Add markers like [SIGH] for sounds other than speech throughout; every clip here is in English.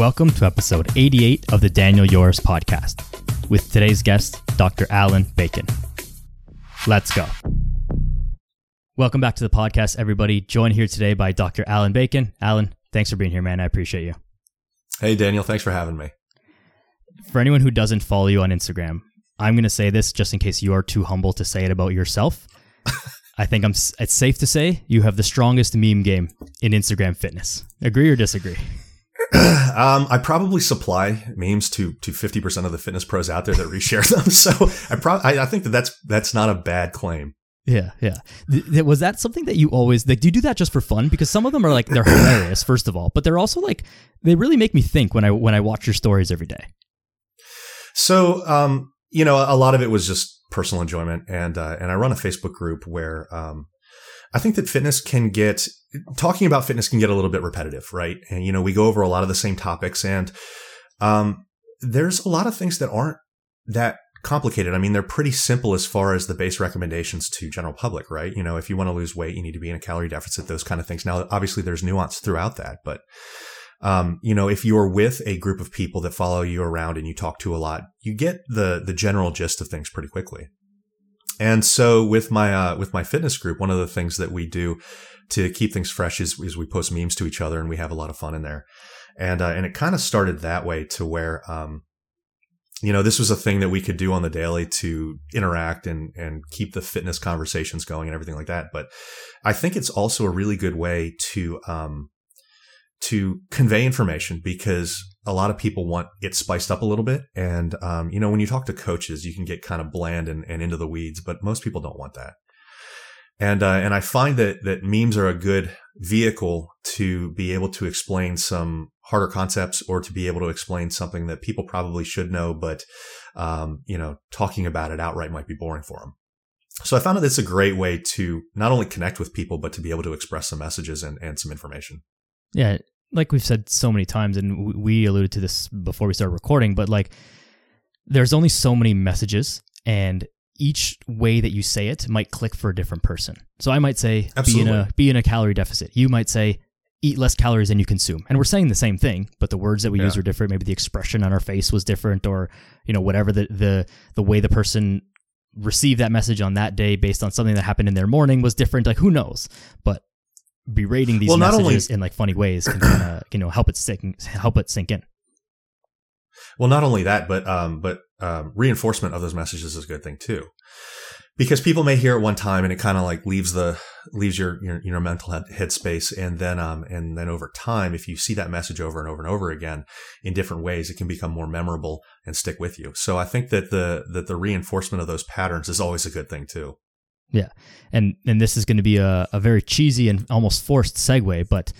Welcome to episode 88 of the Daniel Yoris podcast with today's guest, Dr. Allan Bacon. Let's go. Welcome back to the podcast, everybody. Joined here today by Dr. Allan Bacon. Allan, thanks for being here, man. I appreciate you. Hey, Daniel. Thanks for having me. For anyone who doesn't follow you on Instagram, I'm going to say this just in case you are too humble to say it about yourself. [LAUGHS] I think I'm. It's safe to say you have the strongest meme game in Instagram fitness. Agree or disagree? [CLEARS THROAT] um, I probably supply memes to to fifty percent of the fitness pros out there that reshare them. [LAUGHS] So I pro- I, I think that that's that's not a bad claim. Yeah, yeah. Th- was that something that you always like? Do you do that just for fun? Because some of them are like they're hilarious, first of all, but they're also like they really make me think when I when I watch your stories every day. So, um, you know, a lot of it was just personal enjoyment, and uh, and I run a Facebook group where um, I think that fitness can get talking about fitness can get a little bit repetitive, right? And you know, we go over a lot of the same topics, and um, there's a lot of things that aren't that complicated. I mean, they're pretty simple as far as the base recommendations to general public, right? You know, if you want to lose weight, you need to be in a calorie deficit, those kind of things. Now, obviously, there's nuance throughout that, but um, you know, if you're with a group of people that follow you around and you talk to a lot, you get the the general gist of things pretty quickly. And so with my uh, with my fitness group, one of the things that we do to keep things fresh is, is we post memes to each other and we have a lot of fun in there. And uh, and it kind of started that way to where um, you know, this was a thing that we could do on the daily to interact and, and keep the fitness conversations going and everything like that. But I think it's also a really good way to, um, to convey information because a lot of people want it spiced up a little bit. And, um, you know, when you talk to coaches, you can get kind of bland and, and into the weeds, but most people don't want that. And, uh, and I find that, that memes are a good vehicle to be able to explain some harder concepts or to be able to explain something that people probably should know, but, um, you know, talking about it outright might be boring for them. So I found that it's a great way to not only connect with people, but to be able to express some messages and, and some information. Yeah, like we've said so many times, and we alluded to this before we started recording, but like there's only so many messages, and each way that you say it might click for a different person. So I might say Absolutely. be in a be in a calorie deficit. You might say eat less calories than you consume. And we're saying the same thing, but the words that we yeah. use are different. Maybe the expression on our face was different or, you know, whatever the the the way the person received that message on that day based on something that happened in their morning was different. Like who knows? But berating these well, messages only, in like funny ways can kind of you know help it sink help it sink in. Well, not only that, but um, but um, reinforcement of those messages is a good thing too, because people may hear it one time and it kind of like leaves the leaves your your, your mental head, headspace, and then um and then over time, if you see that message over and over and over again in different ways, it can become more memorable and stick with you. So I think that the that the reinforcement of those patterns is always a good thing too. Yeah. And and this is going to be a, a very cheesy and almost forced segue, but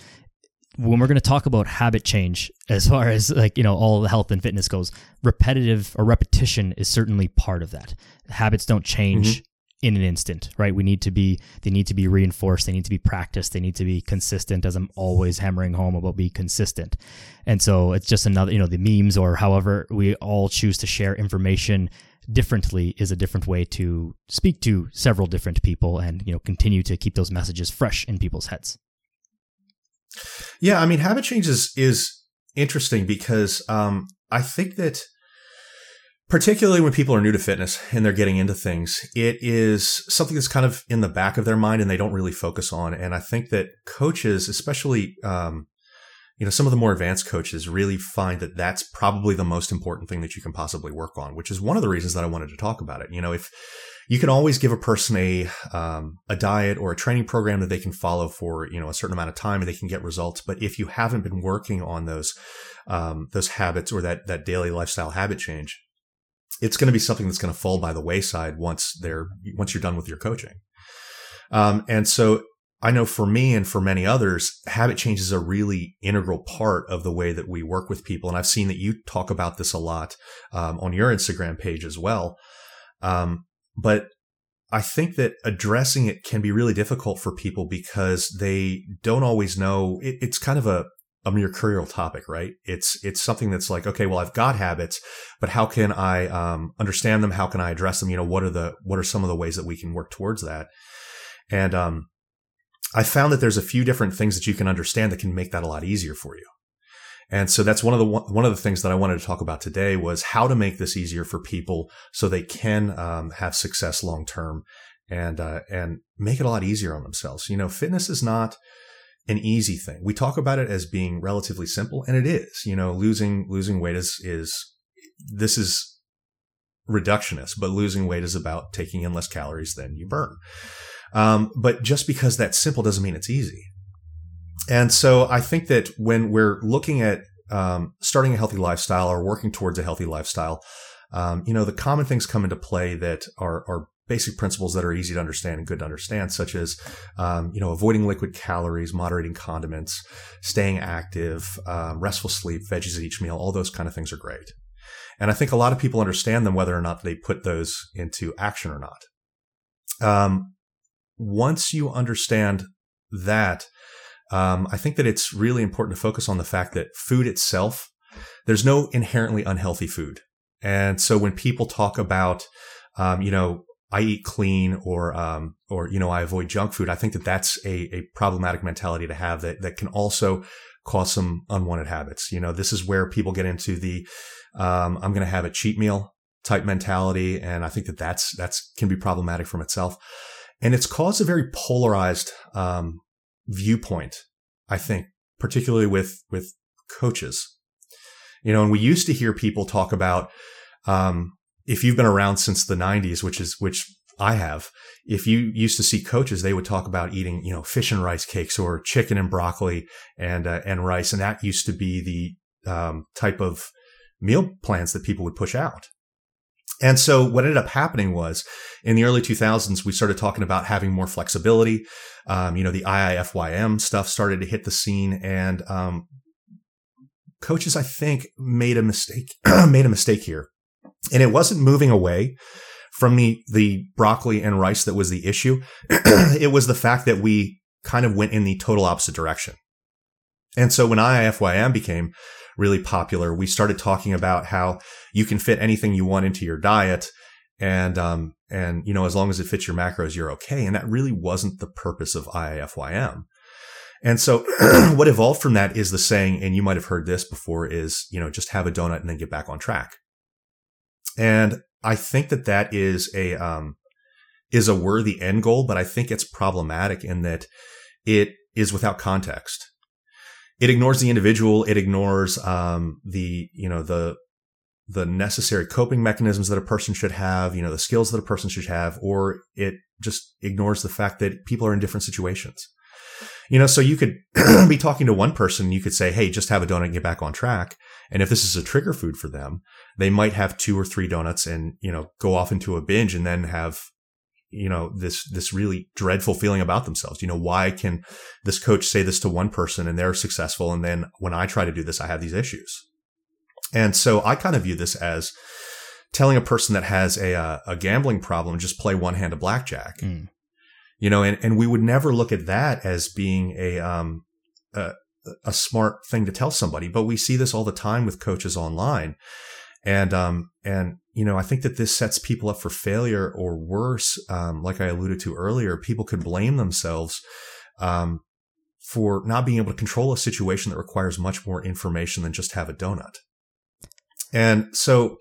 when we're going to talk about habit change as far as like you know all the health and fitness goes repetitive or repetition is certainly part of that habits don't change mm-hmm. in an instant right we need to be they need to be reinforced they need to be practiced they need to be consistent as i'm always hammering home about be consistent and so it's just another you know the memes or however we all choose to share information differently is a different way to speak to several different people and you know continue to keep those messages fresh in people's heads. Yeah i mean habit change is, is interesting because um, i think that particularly when people are new to fitness and they're getting into things it is something that's kind of in the back of their mind and they don't really focus on. And i think that coaches especially um, you know, some of the more advanced coaches really find that that's probably the most important thing that you can possibly work on, which is one of the reasons that I wanted to talk about it. You know, if you can always give a person a um, a diet or a training program that they can follow for you know a certain amount of time and they can get results, but if you haven't been working on those um, those habits or that that daily lifestyle habit change, it's going to be something that's going to fall by the wayside once they're once you're done with your coaching. Um, and so I know for me and for many others, habit change is a really integral part of the way that we work with people. And I've seen that you talk about this a lot um, on your Instagram page as well. Um, but I think that addressing it can be really difficult for people because they don't always know. It, it's kind of a, a mercurial topic, right? It's it's something that's like, okay, well, I've got habits, but how can I um, understand them? How can I address them? You know, what are the what are some of the ways that we can work towards that? And um, I found that there's a few different things that you can understand that can make that a lot easier for you. And so that's one of the one of the things that I wanted to talk about today was how to make this easier for people so they can um, have success long term and uh, and make it a lot easier on themselves. You know, fitness is not an easy thing. We talk about it as being relatively simple, and it is. You know, losing losing weight is is this is reductionist, but losing weight is about taking in less calories than you burn. Um, but just because that's simple doesn't mean it's easy. And so I think that when we're looking at um, starting a healthy lifestyle or working towards a healthy lifestyle, um, you know, the common things come into play that are, are basic principles that are easy to understand and good to understand, such as, um, you know, avoiding liquid calories, moderating condiments, staying active, um, restful sleep, veggies at each meal, all those kind of things are great. And I think a lot of people understand them whether or not they put those into action or not. Um, once you understand that, um, I think that it's really important to focus on the fact that food itself, there's no inherently unhealthy food. And so when people talk about, um, you know, I eat clean or, um, or, you know, I avoid junk food, I think that that's a, a problematic mentality to have that, that can also cause some unwanted habits. You know, this is where people get into the, um, I'm going to have a cheat meal type mentality. And I think that that's, that's can be problematic from itself. And it's caused a very polarized, um, viewpoint, I think, particularly with, with coaches. You know, and we used to hear people talk about, um, if you've been around since the 90s, which is, which I have, if you used to see coaches, they would talk about eating, you know, fish and rice cakes or chicken and broccoli and, uh, and rice. And that used to be the, um, type of meal plans that people would push out. And so what ended up happening was in the early 2000s, we started talking about having more flexibility. Um, you know, the IIFYM stuff started to hit the scene and, um, coaches, I think made a mistake, [CLEARS THROAT] made a mistake here. And it wasn't moving away from the, the broccoli and rice that was the issue. [CLEARS THROAT] it was the fact that we kind of went in the total opposite direction. And so when IIFYM became really popular, we started talking about how you can fit anything you want into your diet. And, um, and, you know, as long as it fits your macros, you're okay. And that really wasn't the purpose of IIFYM. And so [CLEARS THROAT] what evolved from that is the saying, and you might have heard this before is, you know, just have a donut and then get back on track. And I think that that is a, um, is a worthy end goal, but I think it's problematic in that it is without context it ignores the individual. It ignores um, the you know the the necessary coping mechanisms that a person should have, you know, the skills that a person should have, or it just ignores the fact that people are in different situations. You know, so you could [CLEARS THROAT] be talking to one person, you could say, Hey, just have a donut and get back on track. And if this is a trigger food for them, they might have two or three donuts and, you know, go off into a binge and then have you know this this really dreadful feeling about themselves. You know why can this coach say this to one person and they're successful? And then when i try to do this i have these issues. And so i kind of view this as telling a person that has a uh, a gambling problem just play one hand of blackjack. Mm. you know and and we would never look at that as being a um a, a smart thing to tell somebody but we see this all the time with coaches online. And um and you know, I think that this sets people up for failure or worse. Um, like I alluded to earlier, people could blame themselves, um, for not being able to control a situation that requires much more information than just have a donut. And so,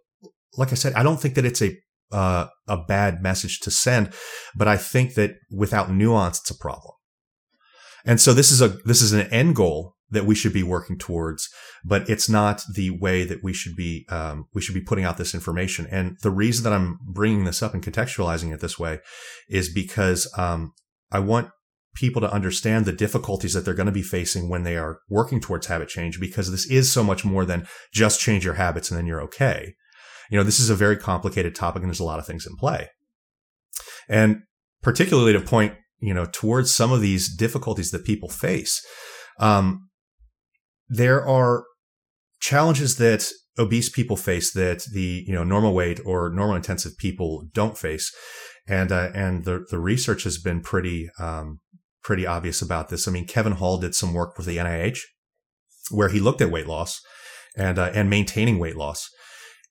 like I said, I don't think that it's a, uh, a bad message to send, but I think that without nuance, it's a problem. And so this is a, this is an end goal that we should be working towards, but it's not the way that we should be um, we should be putting out this information. And the reason that I'm bringing this up and contextualizing it this way is because um, I want people to understand the difficulties that they're going to be facing when they are working towards habit change, because this is so much more than just change your habits and then you're okay. You know, this is a very complicated topic and there's a lot of things in play. And particularly to point, you know, towards some of these difficulties that people face. Um, there are challenges that obese people face that the you know normal weight or normal intensive people don't face, and uh, and the the research has been pretty um, pretty obvious about this. I mean, Kevin Hall did some work with the NIH where he looked at weight loss and uh, and maintaining weight loss.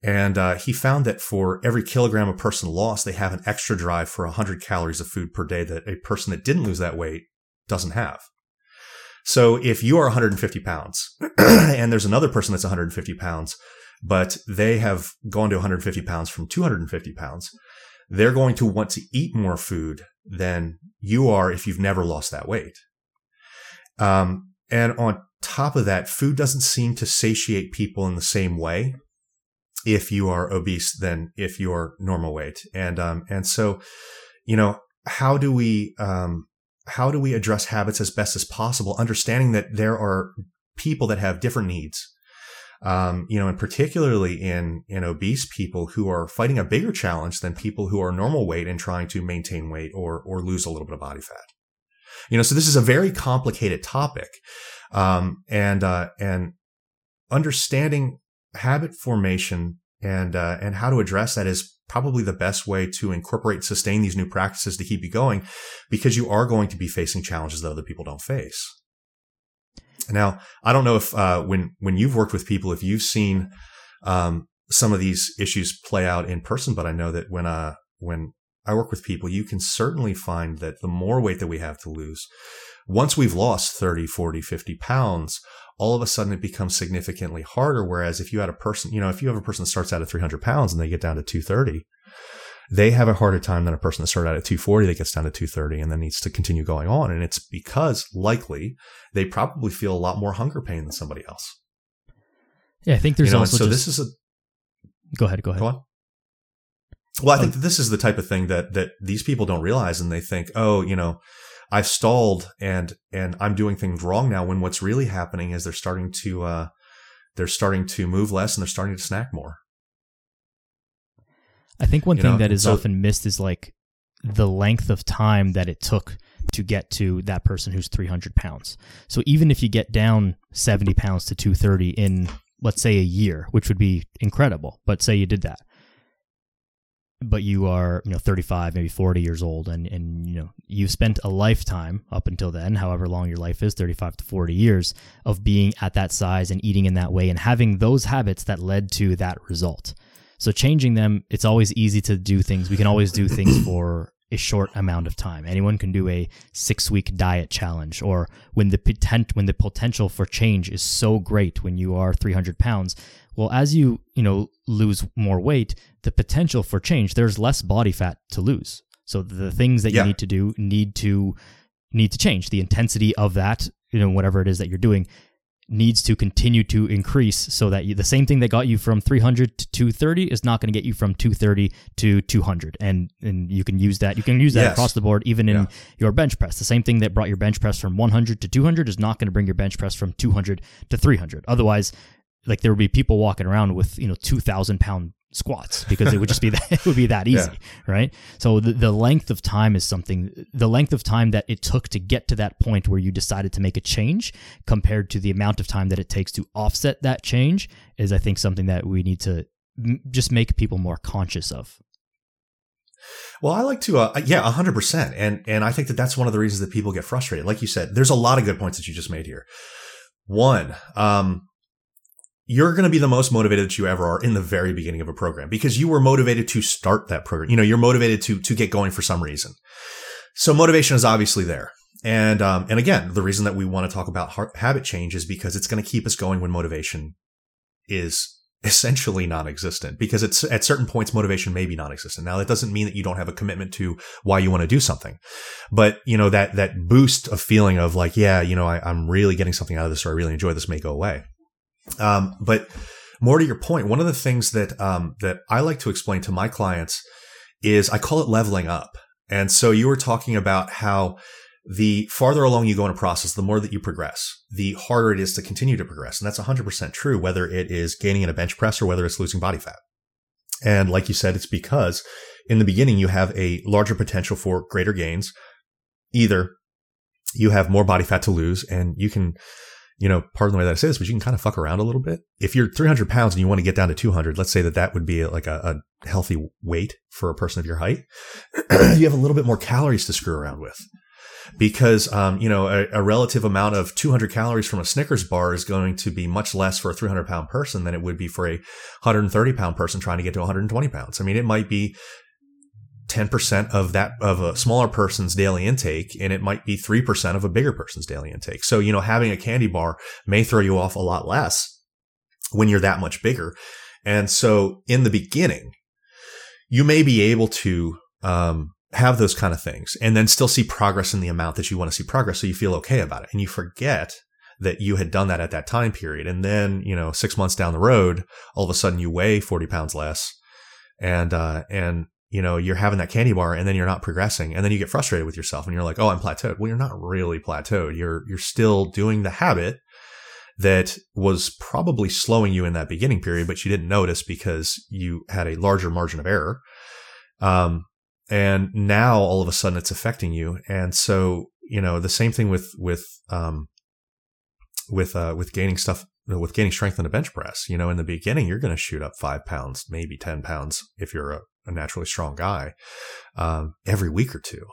And uh, he found that for every kilogram a person lost, they have an extra drive for 100 calories of food per day that a person that didn't lose that weight doesn't have. So if you are 150 pounds [CLEARS THROAT] and there's another person that's 150 pounds, but they have gone to 150 pounds from 250 pounds, they're going to want to eat more food than you are if you've never lost that weight. Um, and on top of that, food doesn't seem to satiate people in the same way if you are obese than if you're normal weight. And, um, and so, you know, how do we, um, how do we address habits as best as possible, understanding that there are people that have different needs. Um, you know, and particularly in, in obese people who are fighting a bigger challenge than people who are normal weight and trying to maintain weight or, or lose a little bit of body fat. You know, so this is a very complicated topic. Um, and, uh, and understanding habit formation and, uh, and how to address that is probably the best way to incorporate and sustain these new practices to keep you going because you are going to be facing challenges that other people don't face. Now, I don't know if, uh, when, when you've worked with people, if you've seen, um, some of these issues play out in person, but I know that when, uh, when I work with people, you can certainly find that the more weight that we have to lose, once we've lost 30, 40, 50 pounds, all of a sudden it becomes significantly harder. Whereas if you had a person, you know, if you have a person that starts out at 300 pounds and they get down to 230, they have a harder time than a person that started out at 240 that gets down to 230 and then needs to continue going on. And it's because likely they probably feel a lot more hunger pain than somebody else. Yeah, I think there's you know, also so just, this is a go ahead, go ahead. go on. Well, I oh. think that this is the type of thing that that these people don't realize, and they think, oh, you know, I've stalled and and I'm doing things wrong now. When what's really happening is they're starting to uh, they're starting to move less and they're starting to snack more. I think one You thing know, that is so- often missed is like the length of time that it took to get to that person who's 300 pounds. So even if you get down 70 pounds to 230 in, let's say, a year, which would be incredible, but say you did that, but you are, you know, 35, maybe 40 years old, and, and, you know, you've spent a lifetime up until then, however long your life is, 35 to 40 years, of being at that size and eating in that way and having those habits that led to that result. So changing them, it's always easy to do things. We can always do things [CLEARS THROAT] for a short amount of time. Anyone can do a six week diet challenge, or when the potent, when the potential for change is so great when you are 300 pounds. Well, as you you know lose more weight, the potential for change there's less body fat to lose. So the things that Yeah. you need to do need to need to change. The intensity of that, you know, whatever it is that you're doing, needs to continue to increase so that you, the same thing that got you from 300 to 230 is not going to get you from 230 to 200 and and you can use that you can use that Yes. across the board even in Yeah. your bench press the same thing that brought your bench press from 100 to 200 is not going to bring your bench press from 200 to 300 otherwise like there would be people walking around with you know 2000 pound squats because it would just be that [LAUGHS] it would be that easy Yeah. right so the, the length of time is something the length of time that it took to get to that point where you decided to make a change compared to the amount of time that it takes to offset that change is i think something that we need to m- just make people more conscious of Well, I like to, uh, yeah, hundred percent, and and I think that that's one of the reasons that people get frustrated. Like you said, there's a lot of good points that you just made here. One, um, you're going to be the most motivated that you ever are in the very beginning of a program because you were motivated to start that program. You know, you're motivated to to get going for some reason. So motivation is obviously there. And um, and again, the reason that we want to talk about habit change is because it's going to keep us going when motivation is essentially non-existent because it's at certain points motivation may be non-existent now that doesn't mean that you don't have a commitment to why you want to do something but you know that that boost of feeling of like yeah you know I, i'm really getting something out of this or i really enjoy this may go away um, but more to your point one of the things that um, that i like to explain to my clients is i call it leveling up and so you were talking about how the farther along you go in a process, the more that you progress, the harder it is to continue to progress. And that's 100% true, whether it is gaining in a bench press or whether it's losing body fat. And like you said, it's because in the beginning, you have a larger potential for greater gains. Either you have more body fat to lose and you can, you know, pardon the way that I say this, but you can kind of fuck around a little bit. If you're 300 pounds and you want to get down to 200, let's say that that would be like a, a healthy weight for a person of your height. [CLEARS THROAT] you have a little bit more calories to screw around with because um, you know a, a, relative amount of 200 calories from a Snickers bar is going to be much less for a 300 pound person than it would be for a 130 pound person trying to get to 120 pounds. I mean, it might be 10% of that of a smaller person's daily intake and it might be 3% of a bigger person's daily intake. So, you know, having a candy bar may throw you off a lot less when you're that much bigger. And so in the beginning, you may be able to um, have those kind of things and then still see progress in the amount that you want to see progress. So you feel okay about it and you forget that you had done that at that time period. And then, you know, six months down the road, all of a sudden you weigh 40 pounds less and, uh, and, you know, you're having that candy bar and then you're not progressing and then you get frustrated with yourself and you're like, Oh, I'm plateaued. Well, you're not really plateaued. You're, you're still doing the habit that was probably slowing you in that beginning period, but you didn't notice because you had a larger margin of error. Um, and now all of a sudden it's affecting you. And so, you know, the same thing with, with, um, with, uh, with gaining stuff, with gaining strength in a bench press, you know, in the beginning, you're going to shoot up five pounds, maybe 10 pounds if you're a, a naturally strong guy, um, every week or two.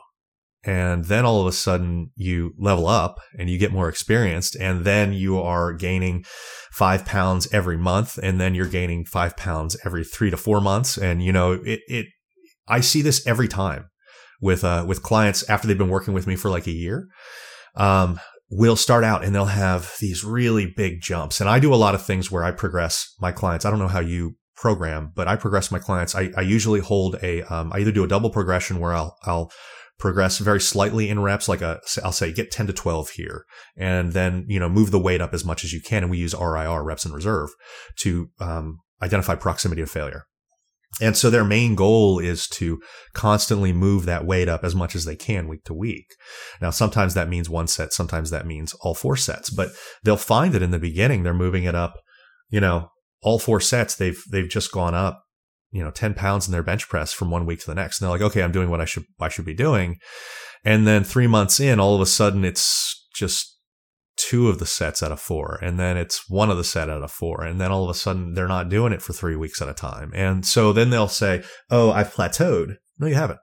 And then all of a sudden you level up and you get more experienced. And then you are gaining five pounds every month. And then you're gaining five pounds every three to four months. And, you know, it, it, I see this every time with, uh, with clients after they've been working with me for like a year. Um, will start out and they'll have these really big jumps. And I do a lot of things where I progress my clients. I don't know how you program, but I progress my clients. I, I usually hold a, um, I either do a double progression where I'll, I'll progress very slightly in reps, like a, I'll say get 10 to 12 here and then, you know, move the weight up as much as you can. And we use RIR reps in reserve to, um, identify proximity of failure. And so their main goal is to constantly move that weight up as much as they can week to week. Now, sometimes that means one set. Sometimes that means all four sets, but they'll find that in the beginning, they're moving it up, you know, all four sets. They've, they've just gone up, you know, 10 pounds in their bench press from one week to the next. And they're like, okay, I'm doing what I should, I should be doing. And then three months in, all of a sudden it's just two of the sets out of four, and then it's one of the set out of four, and then all of a sudden they're not doing it for three weeks at a time. And so then they'll say, "Oh, I've plateaued." No, you haven't.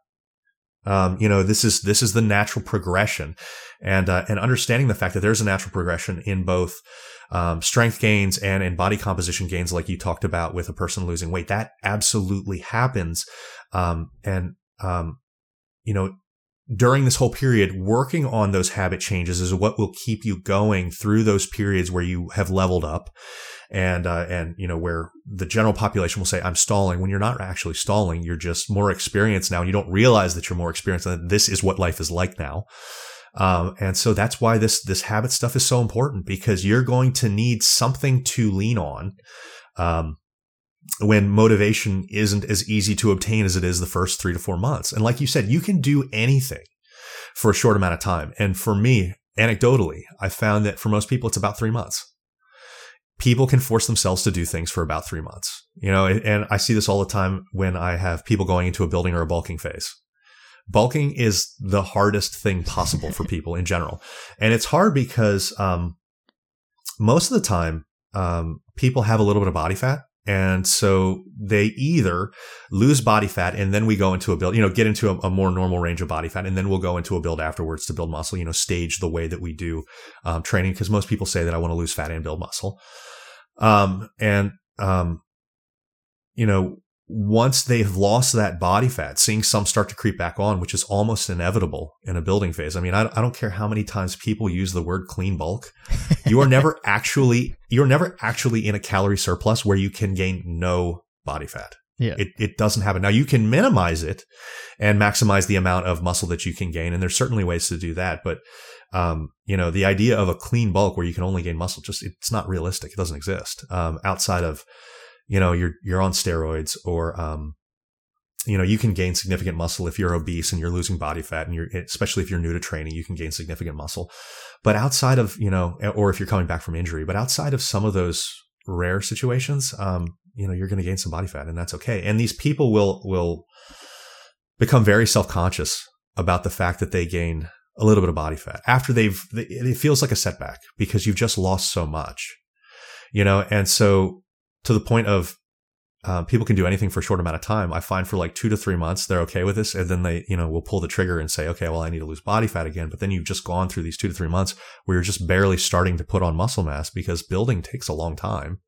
Um, you know, this is this is the natural progression, and uh, and understanding the fact that there's a natural progression in both um, strength gains and in body composition gains, like you talked about with a person losing weight, that absolutely happens. Um, and um, you know, during this whole period, working on those habit changes is what will keep you going through those periods where you have leveled up and, uh, and, you know, where the general population will say, I'm stalling when you're not actually stalling. You're just more experienced now and you don't realize that you're more experienced and this is what life is like now. Um, and so that's why this, this habit stuff is so important because you're going to need something to lean on. Um, when motivation isn't as easy to obtain as it is the first three to four months. And like you said, you can do anything for a short amount of time. And for me, anecdotally, I found that for most people, it's about three months. People can force themselves to do things for about three months, you know, and I see this all the time when I have people going into a building or a bulking phase. Bulking is the hardest thing possible for people in general. And it's hard because, um, most of the time, um, people have a little bit of body fat and so they either lose body fat and then we go into a build, you know, get into a, a, more normal range of body fat and then we'll go into a build afterwards to build muscle, you know, stage the way that we do um, training because most people say that I want to lose fat and build muscle. Um, and, um, you know, once they've lost that body fat, seeing some start to creep back on, which is almost inevitable in a building phase. I mean, I, I don't care how many times people use the word clean bulk. [LAUGHS] You are never actually, you're never actually in a calorie surplus where you can gain no body fat. Yeah. It, it doesn't happen. Now you can minimize it and maximize the amount of muscle that you can gain. And there's certainly ways to do that. But, um, you know, the idea of a clean bulk where you can only gain muscle, just, it's not realistic. It doesn't exist, um, outside of, you know, you're, you're on steroids or, um, you know, you can gain significant muscle if you're obese and you're losing body fat and you're, especially if you're new to training, you can gain significant muscle. But outside of, you know, or if you're coming back from injury, but outside of some of those rare situations, um, you know, you're going to gain some body fat and that's okay. And these people will, will become very self-conscious about the fact that they gain a little bit of body fat after they've, it feels like a setback because you've just lost so much, you know, and so to the point of uh, people can do anything for a short amount of time. I find for like two to three months, they're okay with this. And then they, you know, will pull the trigger and say, okay, well, I need to lose body fat again. But then you've just gone through these two to three months where you're just barely starting to put on muscle mass because building takes a long time.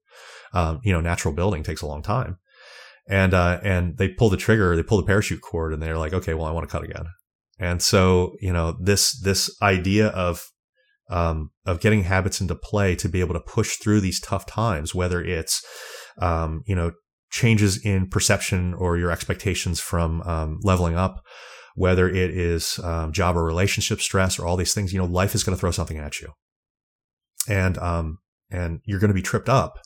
Um, you know, natural building takes a long time. and uh, and they pull the trigger, they pull the parachute cord, and they're like, okay, well, I want to cut again. And so, you know, this this idea of um, of getting habits into play to be able to push through these tough times, whether it's um, you know changes in perception or your expectations from um, leveling up, whether it is um, job or relationship stress or all these things, you know, life is going to throw something at you, and um, and you're going to be tripped up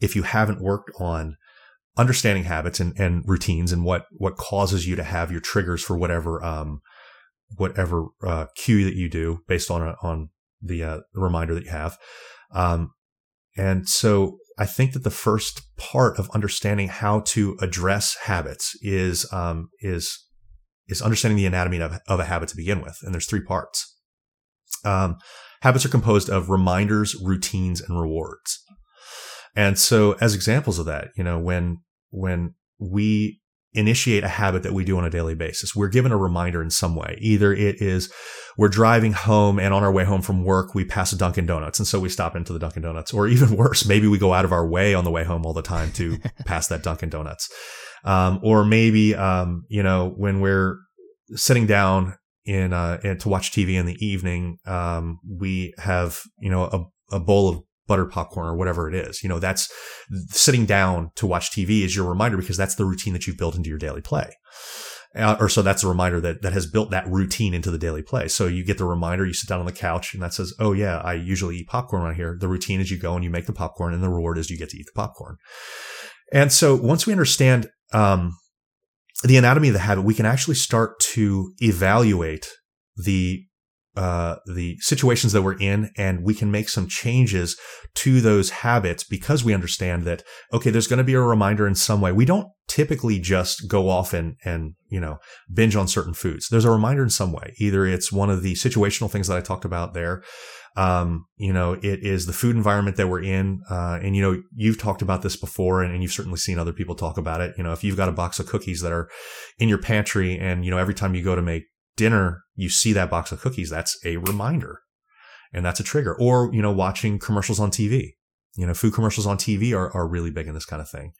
if you haven't worked on understanding habits and, and routines and what what causes you to have your triggers for whatever um whatever uh, cue that you do based on a, on the, uh, reminder that you have. Um, and so I think that the first part of understanding how to address habits is um, is is understanding the anatomy of, of a habit to begin with. And there's three parts. Um, habits are composed of reminders, routines, and rewards. And so, as examples of that, you know, when when we initiate a habit that we do on a daily basis. We're given a reminder in some way. Either it is we're driving home and on our way home from work, we pass a Dunkin' Donuts. And so we stop into the Dunkin' Donuts. Or even [LAUGHS] worse, maybe we go out of our way on the way home all the time to [LAUGHS] pass that Dunkin' Donuts. Um, or maybe, um, you know, when we're sitting down in, uh, to watch TV in the evening, um, we have, you know, a, a bowl of butter popcorn or whatever it is. You know, that's sitting down to watch TV is your reminder because that's the routine that you've built into your daily play. Uh, or so that's a reminder that, that has built that routine into the daily play. So you get the reminder, you sit down on the couch and that says, Oh yeah, I usually eat popcorn around here. The routine is you go and you make the popcorn and the reward is you get to eat the popcorn. And so once we understand, um, the anatomy of the habit, we can actually start to evaluate the uh, the situations that we're in and we can make some changes to those habits because we understand that okay there's going to be a reminder in some way we don't typically just go off and and you know binge on certain foods there's a reminder in some way either it's one of the situational things that i talked about there um, you know, it is the food environment that we're in. Uh, and, you know, you've talked about this before and, and, you've certainly seen other people talk about it. You know, if you've got a box of cookies that are in your pantry and, you know, every time you go to make dinner, you see that box of cookies, that's a reminder and that's a trigger. Or, you know, watching commercials on TV. You know, food commercials on TV are, are really big in this kind of thing.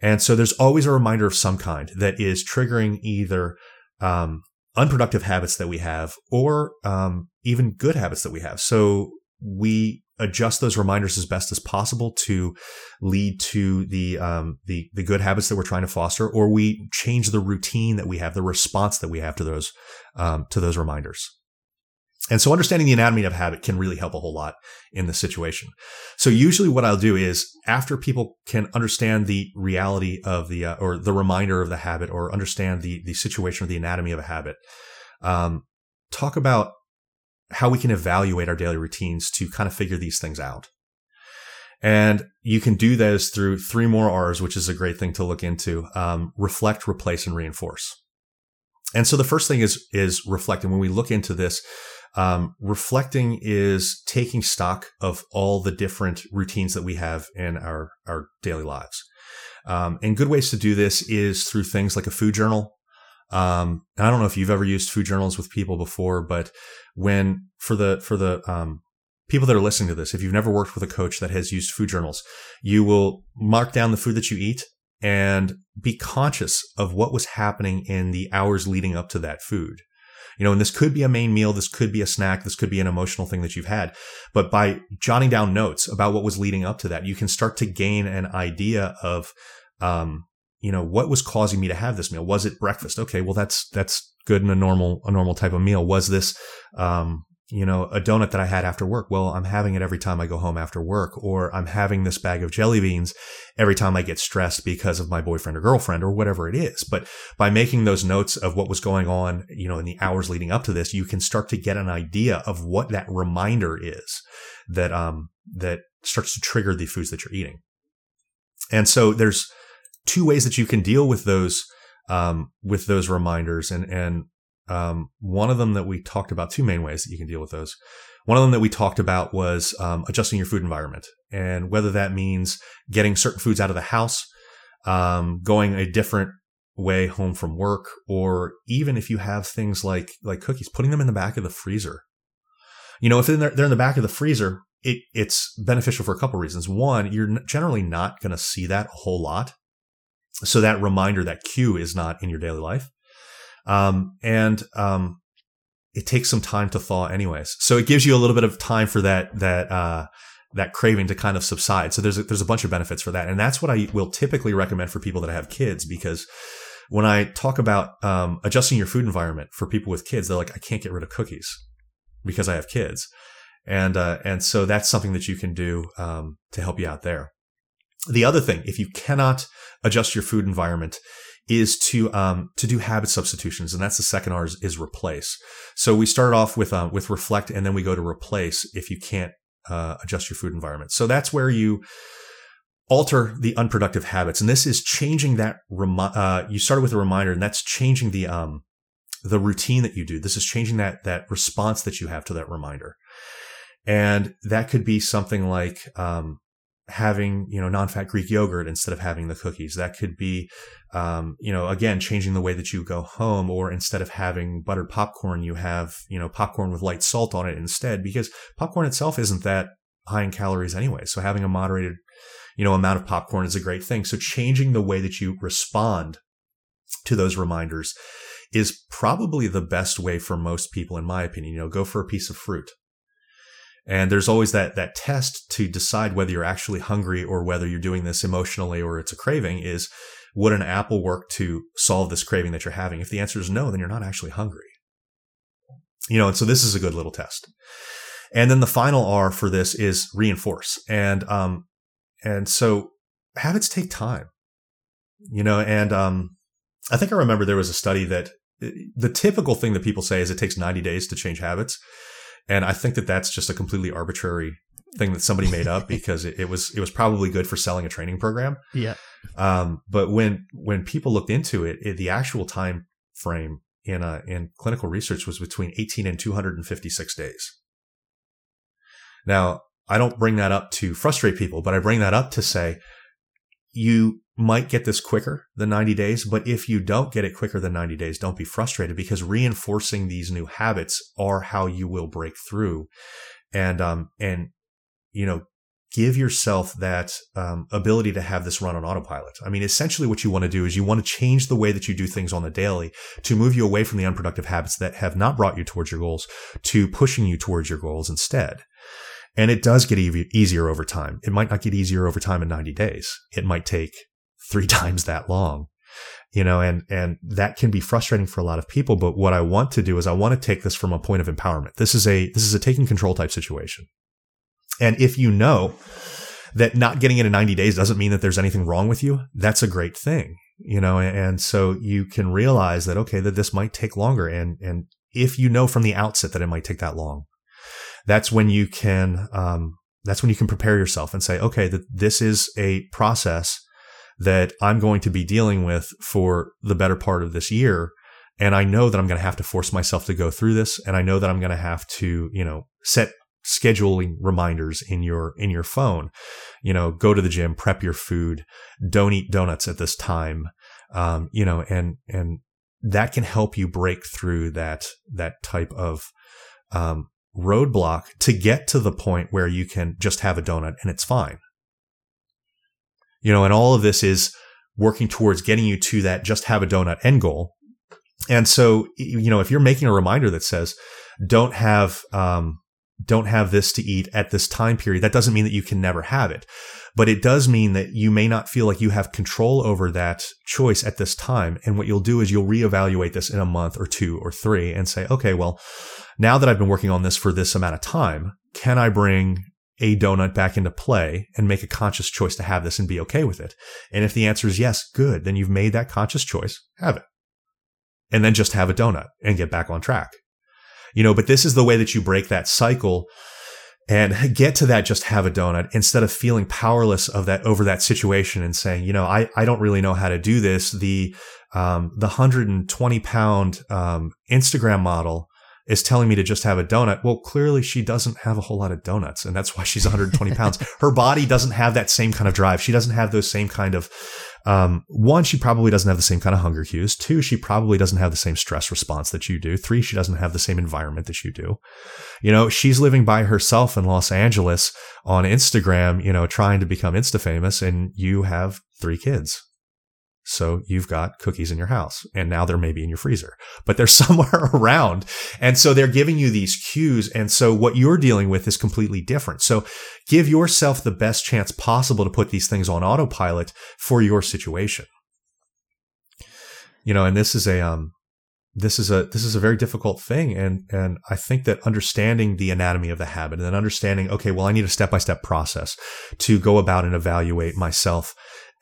And so there's always a reminder of some kind that is triggering either, um, unproductive habits that we have or, um, even good habits that we have. So we adjust those reminders as best as possible to lead to the um, the the good habits that we're trying to foster, or we change the routine that we have, the response that we have to those um, to those reminders. And so understanding the anatomy of habit can really help a whole lot in this situation. So usually what I'll do is after people can understand the reality of the, uh, or the reminder of the habit or understand the, the situation or the anatomy of a habit, um, talk about how we can evaluate our daily routines to kind of figure these things out. And you can do those through three more R's, which is a great thing to look into. Um, reflect, replace, and reinforce. And so the first thing is, is reflecting. When we look into this, um, reflecting is taking stock of all the different routines that we have in our, our daily lives. Um, and good ways to do this is through things like a food journal. Um, I don't know if you've ever used food journals with people before, but when for the for the um, people that are listening to this, if you've never worked with a coach that has used food journals, you will mark down the food that you eat and be conscious of what was happening in the hours leading up to that food. You know, and this could be a main meal, this could be a snack, this could be an emotional thing that you've had. But by jotting down notes about what was leading up to that, you can start to gain an idea of, um, you know, what was causing me to have this meal? Was it breakfast? Okay, well, that's that's good in a normal a normal type of meal. Was this, um, you know, a donut that I had after work? Well, I'm having it every time I go home after work, or I'm having this bag of jelly beans every time I get stressed because of my boyfriend or girlfriend or whatever it is. But by making those notes of what was going on, you know, in the hours leading up to this, you can start to get an idea of what that reminder is that um that starts to trigger the foods that you're eating. And so there's two ways that you can deal with those um, with those reminders, and and um, one of them that we talked about two main ways that you can deal with those. One of them that we talked about was um, adjusting your food environment, and whether that means getting certain foods out of the house, um, going a different way home from work, or even if you have things like like cookies, putting them in the back of the freezer. You know, if they're, they're in the back of the freezer, it, it's beneficial for a couple reasons. One, you're generally not going to see that a whole lot So that reminder, that cue is not in your daily life. Um, and, um, it takes some time to thaw anyways. So it gives you a little bit of time for that, that, uh, that craving to kind of subside. So there's a, there's a bunch of benefits for that. And that's what I will typically recommend for people that have kids because when I talk about um, adjusting your food environment for people with kids, they're like, I can't get rid of cookies because I have kids. And, uh, and so that's something that you can do um, to help you out there. The other thing, if you cannot adjust your food environment, is to um, to do habit substitutions, and that's the second R is, is replace. So we start off with uh, with reflect, and then we go to replace if you can't uh, adjust your food environment. So that's where you alter the unproductive habits, and this is changing that. Remi- uh, you started with a reminder, and that's changing the um, the routine that you do. This is changing that that response that you have to that reminder, and that could be something like um, having you know non-fat Greek yogurt instead of having the cookies. That could be um, you know again changing the way that you go home, or instead of having buttered popcorn, you have you know popcorn with light salt on it instead, because popcorn itself isn't that high in calories anyway. So having a moderated you know amount of popcorn is a great thing. So changing the way that you respond to those reminders is probably the best way for most people, in my opinion. You know, go for a piece of fruit and there's always that, that test to decide whether you're actually hungry or whether you're doing this emotionally or it's a craving is would an apple work to solve this craving that you're having? If the answer is no, then you're not actually hungry. You know, and so this is a good little test. And then the final R for this is reinforce. And, um, and so habits take time, you know, and, um, I think I remember there was a study that the typical thing that people say is it takes 90 days to change habits. And I think that that's just a completely arbitrary thing that somebody made up [LAUGHS] because it, it, was it was probably good for selling a training program. Yeah. Um, but when when people looked into it, it the actual time frame in a, in clinical research was between 18 and 256 days. Now, I don't bring that up to frustrate people, but I bring that up to say you might get this quicker than 90 days, but if you don't get it quicker than 90 days, don't be frustrated because reinforcing these new habits are how you will break through. And, um, and, you know, give yourself that um, ability to have this run on autopilot. I mean, essentially what you want to do is you want to change the way that you do things on the daily to move you away from the unproductive habits that have not brought you towards your goals to pushing you towards your goals instead. And it does get easier over time. It might not get easier over time in 90 days. It might take three [LAUGHS] times that long you know and and that can be frustrating for a lot of people. But what i want to do is i want to take this from a point of empowerment. This is a this is a taking control type situation. And if you know that not getting it in 90 days doesn't mean that there's anything wrong with you that's a great thing you know and so you can realize that okay that this might take longer. And and if you know from the outset that it might take that long that's when you can um, that's when you can prepare yourself and say okay that this is a process that I'm going to be dealing with for the better part of this year. And I know that I'm going to have to force myself to go through this. And I know that I'm going to have to, you know, set scheduling reminders in your, in your phone, you know, go to the gym, prep your food, don't eat donuts at this time. Um, you know, and, and that can help you break through that, that type of, um, roadblock to get to the point where you can just have a donut and it's fine you know, and all of this is working towards getting you to that just have a donut end goal. And so, you know, if you're making a reminder that says, don't have, um, don't have this to eat at this time period, that doesn't mean that you can never have it. But it does mean that you may not feel like you have control over that choice at this time. And what you'll do is you'll reevaluate this in a month or two or three and say, okay, well, now that I've been working on this for this amount of time, can I bring a donut back into play and make a conscious choice to have this and be okay with it? And if the answer is yes, good, then you've made that conscious choice, have it. And then just have a donut and get back on track. You know, but this is the way that you break that cycle and get to that just have a donut instead of feeling powerless of that over that situation and saying, you know, I, I don't really know how to do this. The, um, the 120 pound, um, Instagram model is telling me to just have a donut. Well, clearly she doesn't have a whole lot of donuts and that's why she's [LAUGHS] 120 pounds. Her body doesn't have that same kind of drive. She doesn't have those same kind of, um, one, she probably doesn't have the same kind of hunger cues. Two, she probably doesn't have the same stress response that you do. Three, she doesn't have the same environment that you do. You know, she's living by herself in Los Angeles on Instagram, you know, trying to become Insta famous and you have three kids. So you've got cookies in your house and now they're maybe in your freezer, but they're [LAUGHS] somewhere around. And so they're giving you these cues. And so what you're dealing with is completely different. So give yourself the best chance possible to put these things on autopilot for your situation. You know, and this is a, um, this is a this is a very difficult thing and and I think that understanding the anatomy of the habit and then understanding okay well I need a step by step process to go about and evaluate myself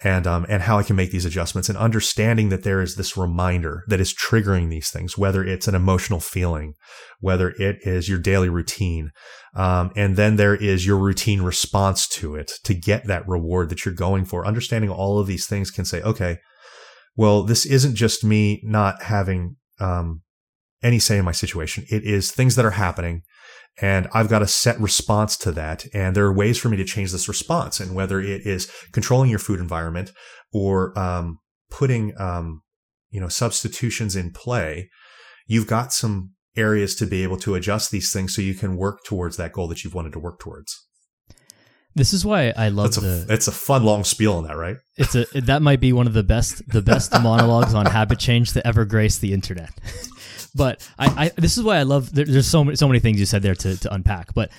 and um and how I can make these adjustments and understanding that there is this reminder that is triggering these things whether it's an emotional feeling whether it is your daily routine um, and then there is your routine response to it to get that reward that you're going for understanding all of these things can say okay well this isn't just me not having um, any say in my situation. It is things that are happening and I've got a set response to that. And there are ways for me to change this response. And whether it is controlling your food environment or, um, putting, um, you know, substitutions in play, you've got some areas to be able to adjust these things so you can work towards that goal that you've wanted to work towards. This is why I love it's a, the. It's a fun long spiel on that, right? It's a that might be one of the best the best [LAUGHS] monologues on habit change to ever grace the internet. [LAUGHS] but I, I this is why I love. There, there's so many so many things you said there to to unpack, but.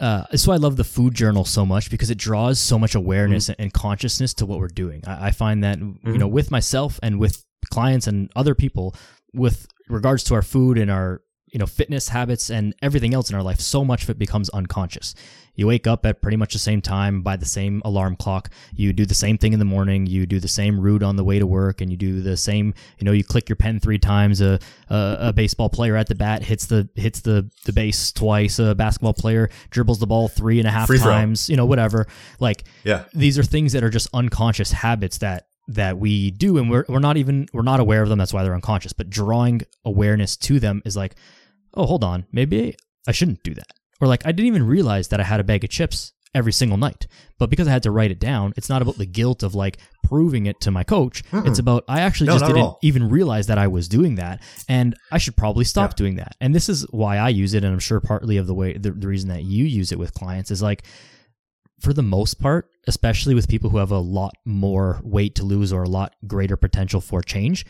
Uh, this is why I love the food journal so much because it draws so much awareness mm-hmm. and consciousness to what we're doing. I, I find that mm-hmm. you know with myself and with clients and other people, with regards to our food and our you know fitness habits and everything else in our life, so much of it becomes unconscious. You wake up at pretty much the same time by the same alarm clock. You do the same thing in the morning. You do the same route on the way to work, and you do the same. You know, you click your pen three times. A a, a baseball player at the bat hits the hits the the base twice. A basketball player dribbles the ball three and a half Free times. Throw. You know, whatever. Like, yeah, these are things that are just unconscious habits that that we do and we're, we're not even we're not aware of them that's why they're unconscious but drawing awareness to them is like oh hold on maybe i shouldn't do that or like I didn't even realize that I had a bag of chips every single night. But because I had to write it down, it's not about the guilt of like proving it to my coach. Mm-mm. It's about I actually no, just didn't even realize that I was doing that and I should probably stop yeah. doing that. And this is why I use it and I'm sure partly of the way the, the reason that you use it with clients is like for the most part, especially with people who have a lot more weight to lose or a lot greater potential for change,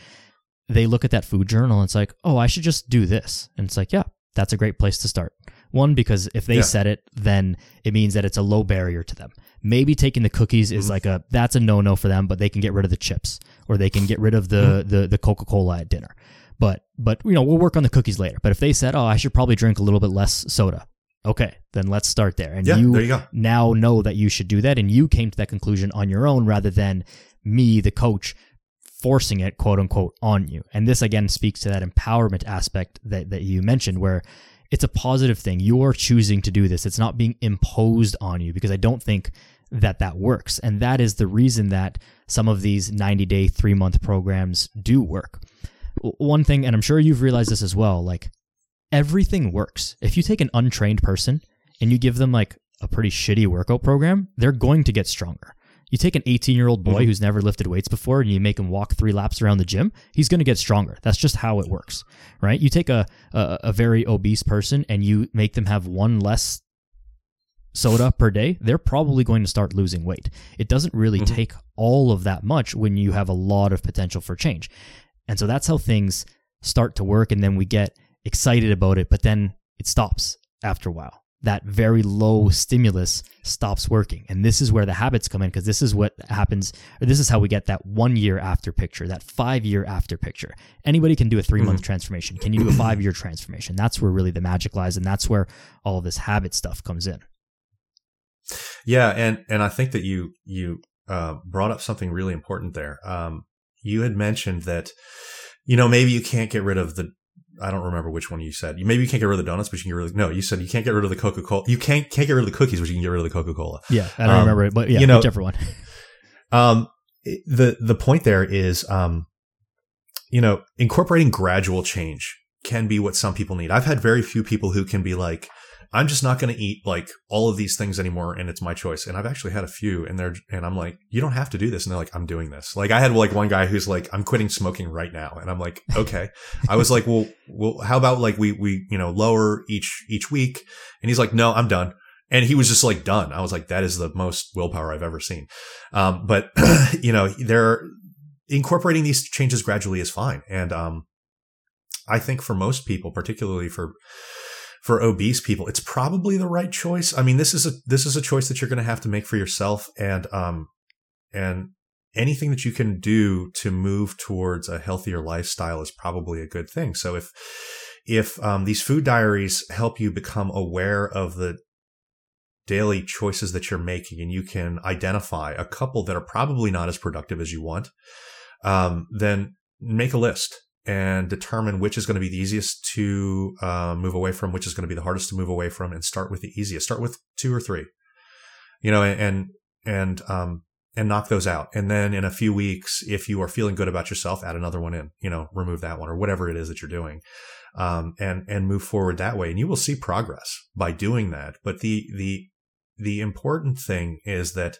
they look at that food journal and it's like, "Oh, I should just do this." And it's like, "Yeah, that's a great place to start." One, because if they yeah. said it, then it means that it's a low barrier to them. Maybe taking the cookies is mm-hmm. like a that's a no no for them, but they can get rid of the chips or they can get rid of the mm-hmm. the, the Coca Cola at dinner. But but you know we'll work on the cookies later. But if they said, oh, I should probably drink a little bit less soda, okay, then let's start there. And yeah, you, there you now know that you should do that, and you came to that conclusion on your own rather than me, the coach, forcing it, quote unquote, on you. And this again speaks to that empowerment aspect that that you mentioned, where it's a positive thing. You're choosing to do this. It's not being imposed on you because I don't think that that works. And that is the reason that some of these 90 day, three month programs do work. One thing, and I'm sure you've realized this as well, like everything works. If you take an untrained person and you give them like a pretty shitty workout program, they're going to get stronger. You take an 18 year old boy mm-hmm. who's never lifted weights before and you make him walk three laps around the gym, he's going to get stronger. That's just how it works, right? You take a, a, a very obese person and you make them have one less soda per day, they're probably going to start losing weight. It doesn't really mm-hmm. take all of that much when you have a lot of potential for change. And so that's how things start to work. And then we get excited about it, but then it stops after a while that very low stimulus stops working. And this is where the habits come in because this is what happens, or this is how we get that one year after picture, that five year after picture. Anybody can do a three month mm-hmm. transformation. Can you do a five year transformation? That's where really the magic lies. And that's where all of this habit stuff comes in. Yeah. And, and I think that you, you, uh, brought up something really important there. Um, you had mentioned that, you know, maybe you can't get rid of the I don't remember which one you said. Maybe you can't get rid of the donuts, but you can get rid of, no, you said you can't get rid of the Coca Cola. You can't, can't get rid of the cookies, but you can get rid of the Coca Cola. Yeah. I don't um, remember it, but yeah, you know, whichever one. [LAUGHS] um, the, the point there is, um, you know, incorporating gradual change can be what some people need. I've had very few people who can be like, I'm just not going to eat like all of these things anymore. And it's my choice. And I've actually had a few and they're, and I'm like, you don't have to do this. And they're like, I'm doing this. Like I had like one guy who's like, I'm quitting smoking right now. And I'm like, okay. I was like, well, well, how about like we, we, you know, lower each, each week. And he's like, no, I'm done. And he was just like done. I was like, that is the most willpower I've ever seen. Um, but [CLEARS THROAT] you know, they're incorporating these changes gradually is fine. And, um, I think for most people, particularly for, for obese people, it's probably the right choice. I mean, this is a, this is a choice that you're going to have to make for yourself. And, um, and anything that you can do to move towards a healthier lifestyle is probably a good thing. So if, if um, these food diaries help you become aware of the daily choices that you're making and you can identify a couple that are probably not as productive as you want, um, then make a list and determine which is going to be the easiest to uh, move away from, which is going to be the hardest to move away from, and start with the easiest. Start with two or three, you know, and and um, and knock those out. And then in a few weeks, if you are feeling good about yourself, add another one in. You know, remove that one or whatever it is that you're doing, um, and and move forward that way. And you will see progress by doing that. But the the the important thing is that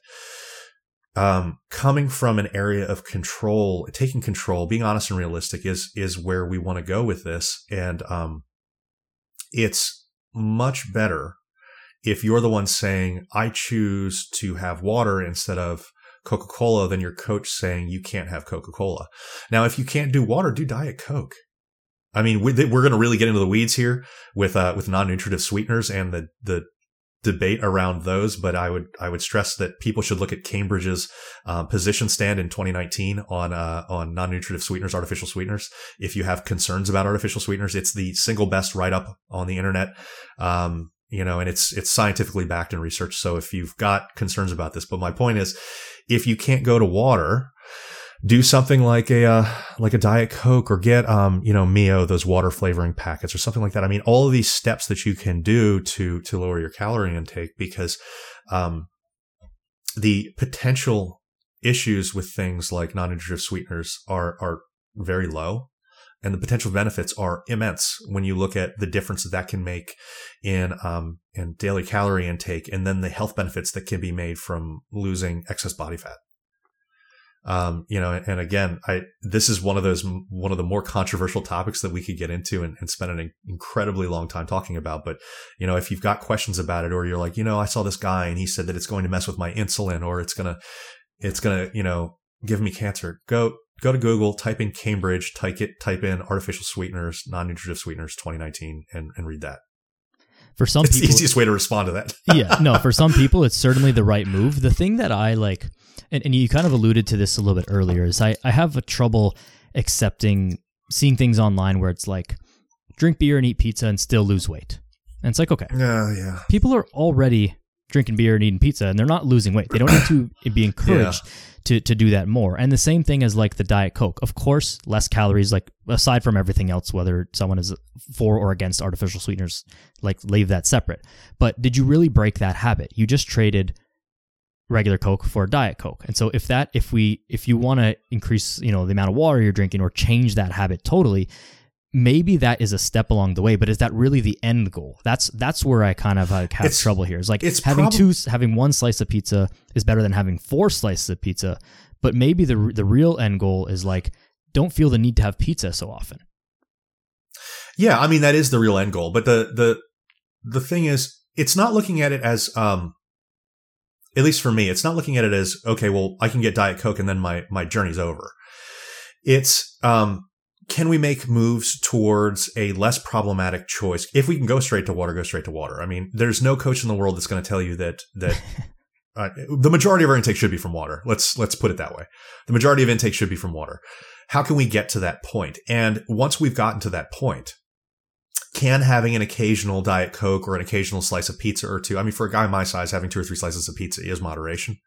um, coming from an area of control, taking control, being honest and realistic is is where we want to go with this. And um, it's much better if you're the one saying, "I choose to have water instead of." Coca Cola than your coach saying you can't have Coca Cola. Now, if you can't do water, do Diet Coke. I mean, we, are going to really get into the weeds here with uh, with non nutritive sweeteners and the the debate around those, but I would I would stress that people should look at Cambridge's um, position stand in 2019 on uh, on non-nutritive sweeteners, artificial sweeteners. If you have concerns about artificial sweeteners, it's the single best write up on the internet. Um, you know, and it's it's scientifically backed in research. So if you've got concerns about this, but my point is, if you can't go to water, do something like a uh, like a diet coke or get um you know mio those water flavoring packets or something like that. I mean all of these steps that you can do to to lower your calorie intake because um the potential issues with things like non-nutritive sweeteners are are very low and the potential benefits are immense when you look at the difference that that can make in um in daily calorie intake and then the health benefits that can be made from losing excess body fat um, you know, and again, I, this is one of those, one of the more controversial topics that we could get into and, and spend an incredibly long time talking about. But, you know, if you've got questions about it or you're like, you know, I saw this guy and he said that it's going to mess with my insulin or it's going to, it's going to, you know, give me cancer, go, go to Google, type in Cambridge, type it, type in artificial sweeteners, non-nutritive sweeteners 2019 and, and read that. For some it's people, the easiest way to respond to that. yeah, no, for some people, it's certainly the right move. The thing that I like, and, and you kind of alluded to this a little bit earlier, is I, I have a trouble accepting seeing things online where it's like drink beer and eat pizza and still lose weight. And it's like, okay. Yeah, yeah. People are already drinking beer and eating pizza and they're not losing weight. They don't need to [COUGHS] be encouraged yeah. to, to do that more. And the same thing as like the Diet Coke. Of course, less calories, like aside from everything else, whether someone is for or against artificial sweeteners, like leave that separate. But did you really break that habit? You just traded regular coke for diet coke and so if that if we if you want to increase you know the amount of water you're drinking or change that habit totally maybe that is a step along the way, but is that really the end goal? That's that's where I kind of like have it's, trouble It's like it's having prob- two, having one slice of pizza is better than having four slices of pizza. But maybe the the real end goal is like don't feel the need to have pizza so often. Yeah, I mean that is the real end goal. But the the the thing is, it's not looking at it as um. At least for me, it's not looking at it as okay. Well, I can get Diet Coke and then my my journey's over. It's um can we make moves towards a less problematic choice? If we can go straight to water, go straight to water. I mean, there's no coach in the world that's going to tell you that that [LAUGHS] uh, the majority of our intake should be from water. Let's let's put it that way. The majority of intake should be from water. How can we get to that point? And once we've gotten to that point, can having an occasional diet coke or an occasional slice of pizza or two. I mean, for a guy my size, having two or three slices of pizza is moderation.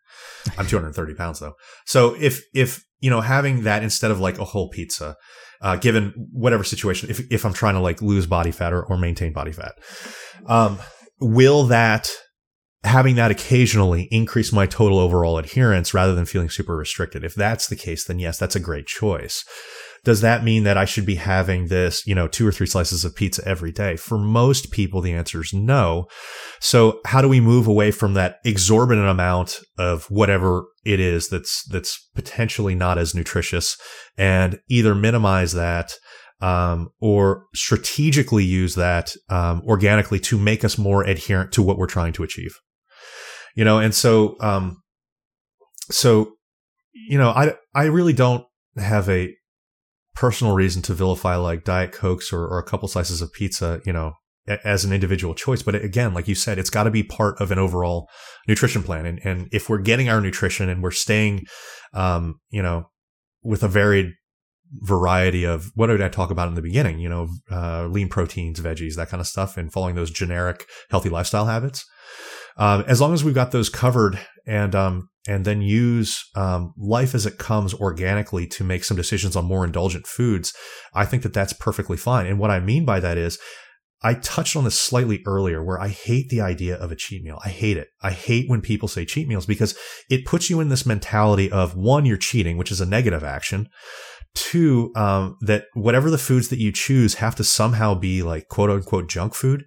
I'm [LAUGHS] 230 pounds though. So if, if, you know, having that instead of like a whole pizza, uh, given whatever situation, if, if I'm trying to like lose body fat or, or maintain body fat, um, will that having that occasionally increase my total overall adherence rather than feeling super restricted? If that's the case, then yes, that's a great choice. Does that mean that I should be having this, you know, two or three slices of pizza every day? For most people, the answer is no. So how do we move away from that exorbitant amount of whatever it is that's, that's potentially not as nutritious and either minimize that um, or strategically use that um, organically to make us more adherent to what we're trying to achieve. You know, and so, um, so, you know, I, I really don't have a personal reason to vilify like diet cokes or, or a couple slices of pizza, you know, as an individual choice. But again, like you said, it's got to be part of an overall nutrition plan. And, and if we're getting our nutrition and we're staying, um, you know, with a varied variety of what did I talk about in the beginning? You know, uh, lean proteins, veggies, that kind of stuff, and following those generic healthy lifestyle habits. Um, as long as we've got those covered and um, and then use um, life as it comes organically to make some decisions on more indulgent foods, I think that that's perfectly fine. And what I mean by that is, I touched on this slightly earlier where I hate the idea of a cheat meal. I hate it. I hate when people say cheat meals because it puts you in this mentality of one, you're cheating, which is a negative action. Two, um, that whatever the foods that you choose have to somehow be like quote unquote junk food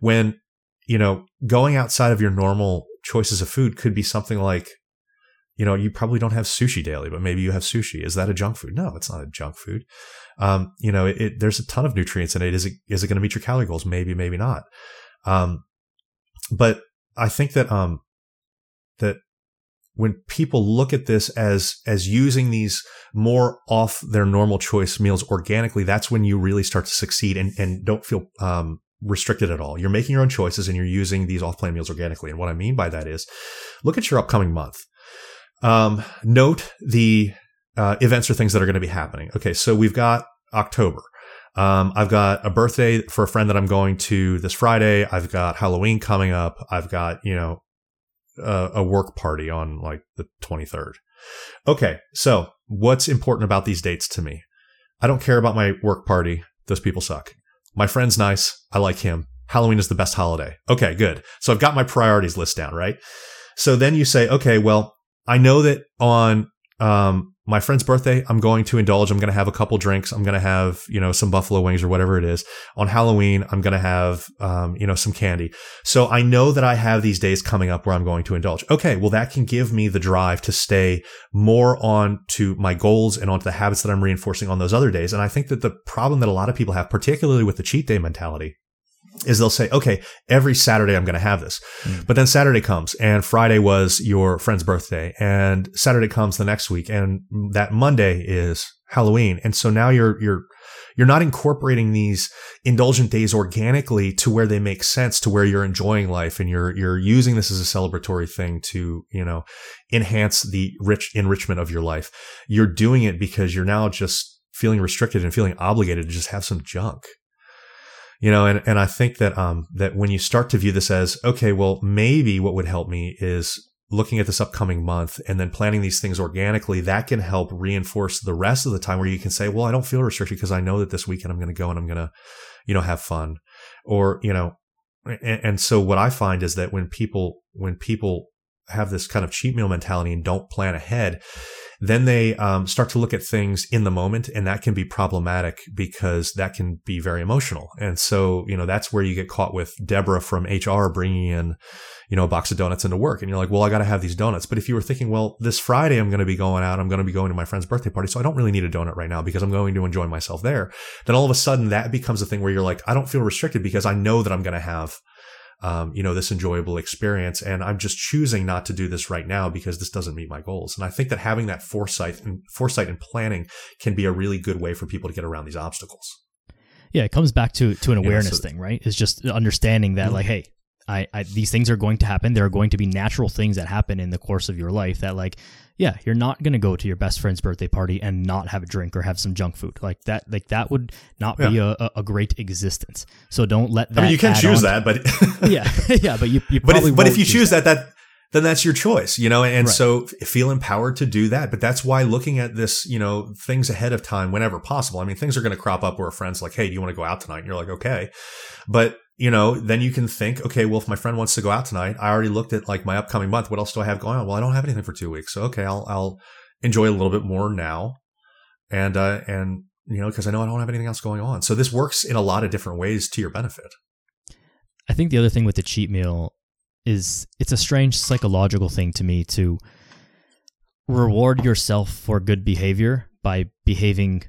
when, you know, going outside of your normal choices of food could be something like, you know, you probably don't have sushi daily, but maybe you have sushi. Is that a junk food? No, it's not a junk food. Um, you know, it, it, there's a ton of nutrients in it. Is it, is it going to meet your calorie goals? Maybe, maybe not. Um, but I think that, um, that when people look at this as as using these more off their normal choice meals organically, that's when you really start to succeed and, and don't feel um, restricted at all. You're making your own choices and you're using these off plan meals organically. And what I mean by that is look at your upcoming month. Um, note the uh, events or things that are going to be happening. Okay, so we've got October. Um, I've got a birthday for a friend that I'm going to this Friday. I've got Halloween coming up. I've got, you know, a, a work party on like the 23rd. Okay. So what's important about these dates to me? I don't care about my work party. Those people suck. My friend's nice. I like him. Halloween is the best holiday. Okay, good. So I've got my priorities list down, right? So then you say, okay, well, I know that on um, my friend's birthday, I'm going to indulge. I'm going to have a couple drinks. I'm going to have, you know, some buffalo wings or whatever it is. On Halloween, I'm going to have, um, you know, some candy. So I know that I have these days coming up where I'm going to indulge. Okay. Well, that can give me the drive to stay more on to my goals and onto the habits that I'm reinforcing on those other days. And I think that the problem that a lot of people have, particularly with the cheat day mentality, is they'll say, okay, every Saturday I'm going to have this. Mm. But then Saturday comes and Friday was your friend's birthday and Saturday comes the next week and that Monday is Halloween. And so now you're, you're, you're not incorporating these indulgent days organically to where they make sense to where you're enjoying life and you're, you're using this as a celebratory thing to, you know, enhance the rich enrichment of your life. You're doing it because you're now just feeling restricted and feeling obligated to just have some junk you know and, and i think that um that when you start to view this as okay well maybe what would help me is looking at this upcoming month and then planning these things organically that can help reinforce the rest of the time where you can say well i don't feel restricted because i know that this weekend i'm going to go and i'm going to you know have fun. Or you know and, and so what i find is that when people when people have this kind of cheat meal mentality and don't plan ahead then they um, start to look at things in the moment, and that can be problematic because that can be very emotional. And so, you know, that's where you get caught with Deborah from HR bringing in, you know, a box of donuts into work, and you're like, well, I got to have these donuts. But if you were thinking, well, this Friday I'm going to be going out, I'm going to be going to my friend's birthday party, so I don't really need a donut right now because I'm going to enjoy myself there. Then all of a sudden that becomes a thing where you're like, I don't feel restricted because I know that I'm going to have um, you know, this enjoyable experience. And I'm just choosing not to do this right now because this doesn't meet my goals. And I think that having that foresight and foresight and planning can be a really good way for people to get around these obstacles. Yeah, it comes back to to an awareness yeah, so, thing, right? It's just understanding that, mm-hmm. like, hey, I, I, these things are going to happen. There are going to be natural things that happen in the course of your life that like yeah, you're not going to go to your best friend's birthday party and not have a drink or have some junk food. Like that like that would not yeah. be a, a great existence. So don't let that I mean you can choose that, but [LAUGHS] Yeah. [LAUGHS] yeah, but you, you But if, but if you choose that, that then that's your choice, you know, and right. so feel empowered to do that. But that's why looking at this, you know, things ahead of time whenever possible. I mean, things are going to crop up where a friend's like, Hey, do you want to go out tonight? And you're like, okay. But you know, then you can think, okay, well, if my friend wants to go out tonight, I already looked at like my upcoming month. What else do I have going on? Well, I don't have anything for two weeks. So, okay, I'll, I'll enjoy a little bit more now. And, uh, and, you know, because I know I don't have anything else going on. So this works in a lot of different ways to your benefit. I think the other thing with the cheat meal is it's a strange psychological thing to me to reward yourself for good behavior by behaving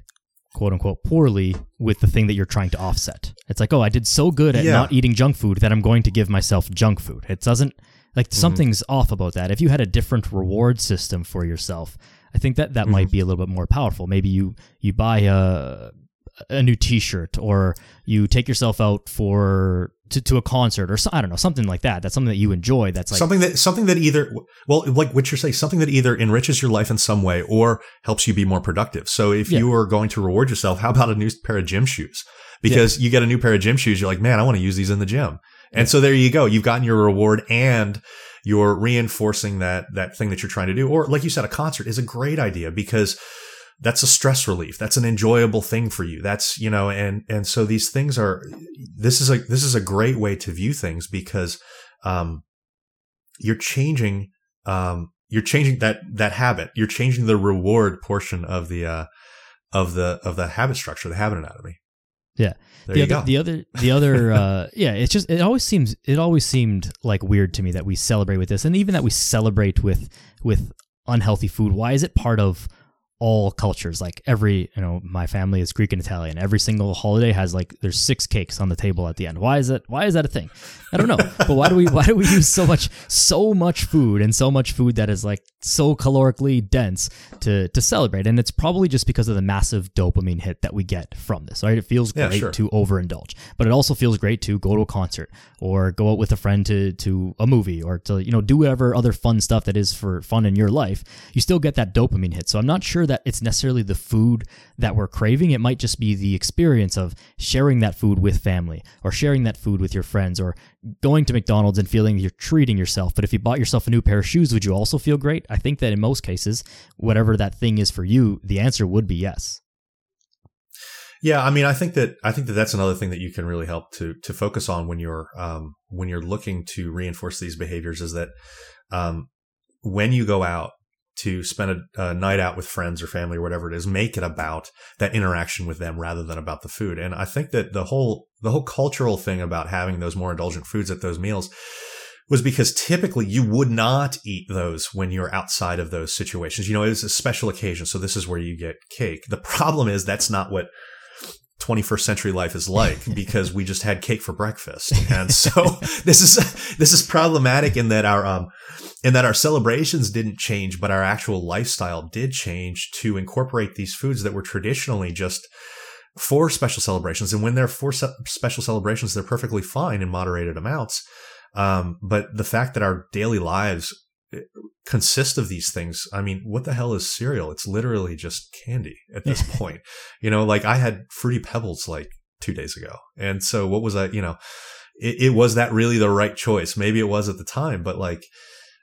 quote unquote poorly with the thing that you're trying to offset. It's like, oh, I did so good at yeah. not eating junk food that I'm going to give myself junk food. It doesn't like mm-hmm. something's off about that. If you had a different reward system for yourself, I think that that Mhm. might be a little bit more powerful. Maybe you you buy a a new T-shirt, or you take yourself out for to, to a concert, or so, I don't know, something like that. That's something that you enjoy. That's like something that something that either well like what you're saying something that either enriches your life in some way or helps you be more productive. So if Yeah. you are going to reward yourself how about a new pair of gym shoes? Because you get a new pair of gym shoes you're like man i want to use these in the gym. And so there you go. You've gotten your reward and you're reinforcing that that thing that you're trying to do. Or like you said a concert is a great idea because that's a stress relief that's an enjoyable thing for you that's you know and and so these things are this is a this is a great way to view things because um you're changing um you're changing that that habit you're changing the reward portion of the uh of the of the habit structure the habit anatomy Yeah. there the you other, go the other, the other, [LAUGHS] uh, yeah. It's just it always seems it always seemed like weird to me that we celebrate with this, and even that we celebrate with with unhealthy food. Why is it part of all cultures? Like every, you know, my family is Greek and Italian. Every single holiday has like there's six cakes on the table at the end. Why is that? Why is that a thing? I don't know. but why do we why do we use so much so much food and so much food that is like so calorically dense to to celebrate? And it's probably just because of the massive dopamine hit that we get from this. Right? It feels Yeah, great sure. to overindulge, but it also feels great to go to a concert or go out with a friend to to a movie or to you know do whatever other fun stuff that is for fun in your life. You still get that dopamine hit. So I'm not sure that it's necessarily the food that we're craving. It might just be the experience of sharing that food with family or sharing that food with your friends or going to McDonald's and feeling you're treating yourself. But if you bought yourself a new pair of shoes, would you also feel great? I think that in most cases, whatever that thing is for you, the answer would be yes. Yeah, I mean, I think that I think that that's another thing that you can really help to to focus on when you're um, when you're looking to reinforce these behaviors is that um, when you go out to spend a, a night out with friends or family or whatever it is, make it about that interaction with them rather than about the food. And I think that the whole the whole cultural thing about having those more indulgent foods at those meals was because typically you would not eat those when you're outside of those situations. You know, it's a special occasion. So this is where you get cake. The [LAUGHS] problem is that's not what 21st century life is like [LAUGHS] because we just had cake for breakfast. And so [LAUGHS] this is, this is problematic in that our, um, in that our celebrations didn't change, but our actual lifestyle did change to incorporate these foods that were traditionally just for special celebrations. And when they're for se- special celebrations, they're perfectly fine in moderated amounts. Um, but the fact that our daily lives consist of these things, I mean, what the hell is cereal? It's literally just candy at this [LAUGHS] point. You know, like I had fruity pebbles like two days ago. And so what was I, you know, it, it was that really the right choice? Maybe it was at the time, but like,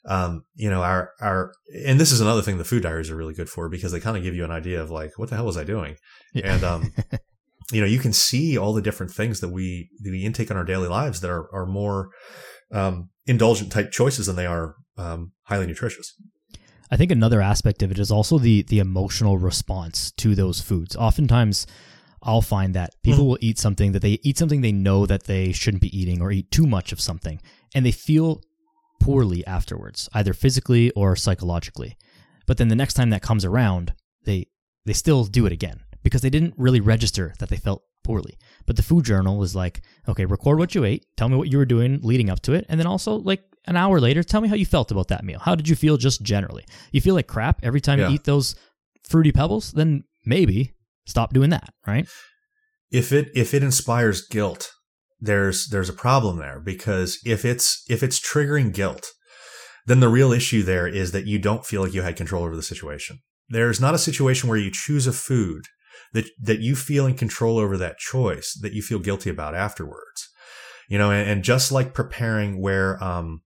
um, you know, our, our, and this is another thing the food diaries are really good for because they kind of give you an idea of like, what the hell was I doing? Yeah. And, um, [LAUGHS] you know, you can see all the different things that we, that we intake in our daily lives that are, are more, um, indulgent type choices than they are, um, highly nutritious. I think another aspect of it is also the the emotional response to those foods. Oftentimes, I'll find that people will eat something that they eat something they know that they shouldn't be eating or eat too much of something, and they feel poorly afterwards, either physically or psychologically. But then the next time that comes around, they they still do it again because they didn't really register that they felt poorly. But the food journal is like, okay, record what you ate, tell me what you were doing leading up to it, and then also like an hour later, tell me how you felt about that meal. How did you feel just generally? You feel like crap every time Yeah. you eat those fruity pebbles? Then maybe stop doing that, right? if it if it inspires guilt there's there's a problem there because if it's if it's triggering guilt then the real issue there is that you don't feel like you had control over the situation there's not a situation where you choose a food that that you feel in control over that choice that you feel guilty about afterwards you know and, and just like preparing where um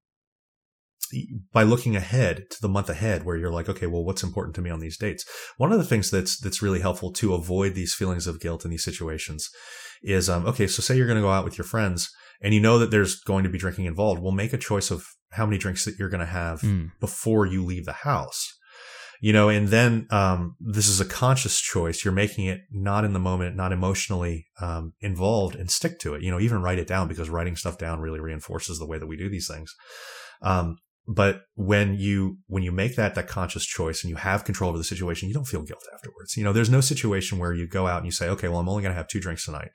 by looking ahead to the month ahead where you're like okay well what's important to me on these dates? One of the things that's that's really helpful to avoid these feelings of guilt in these situations is um okay so say you're going to go out with your friends and you know that there's going to be drinking involved. Well make a choice of how many drinks that you're going to have Mm. before you leave the house. You know and then um this is a conscious choice. You're making it not in the moment not emotionally um involved and stick to it. You know even write it down because writing stuff down really reinforces the way that we do these things. Um but when you when you make that that conscious choice and you have control over the situation you don't feel guilt afterwards. You know there's no situation where you go out and you say okay well i'm only going to have two drinks tonight.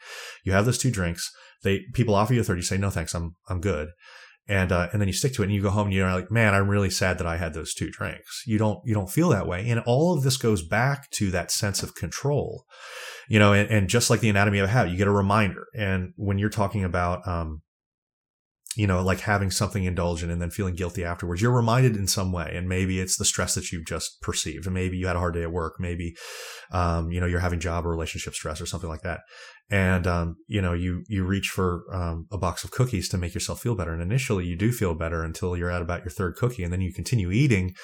You have those two drinks. They people offer you a third you say no thanks i'm i'm good. And uh, and then you stick to it and you go home and you're like man i'm really sad that i had those two drinks. You don't you don't feel that way. And all of this goes back to that sense of control. You know and, and just like the anatomy of a habit you get a reminder. And when you're talking about um you know, like having something indulgent and then feeling guilty afterwards. You're reminded in some way, and maybe it's the stress that you've just perceived, and maybe you had a hard day at work, maybe, um, you know, you're having job or relationship stress or something like that, and um, you know, you you reach for um, a box of cookies to make yourself feel better, and initially you do feel better until you're at about your third cookie, and then you continue eating,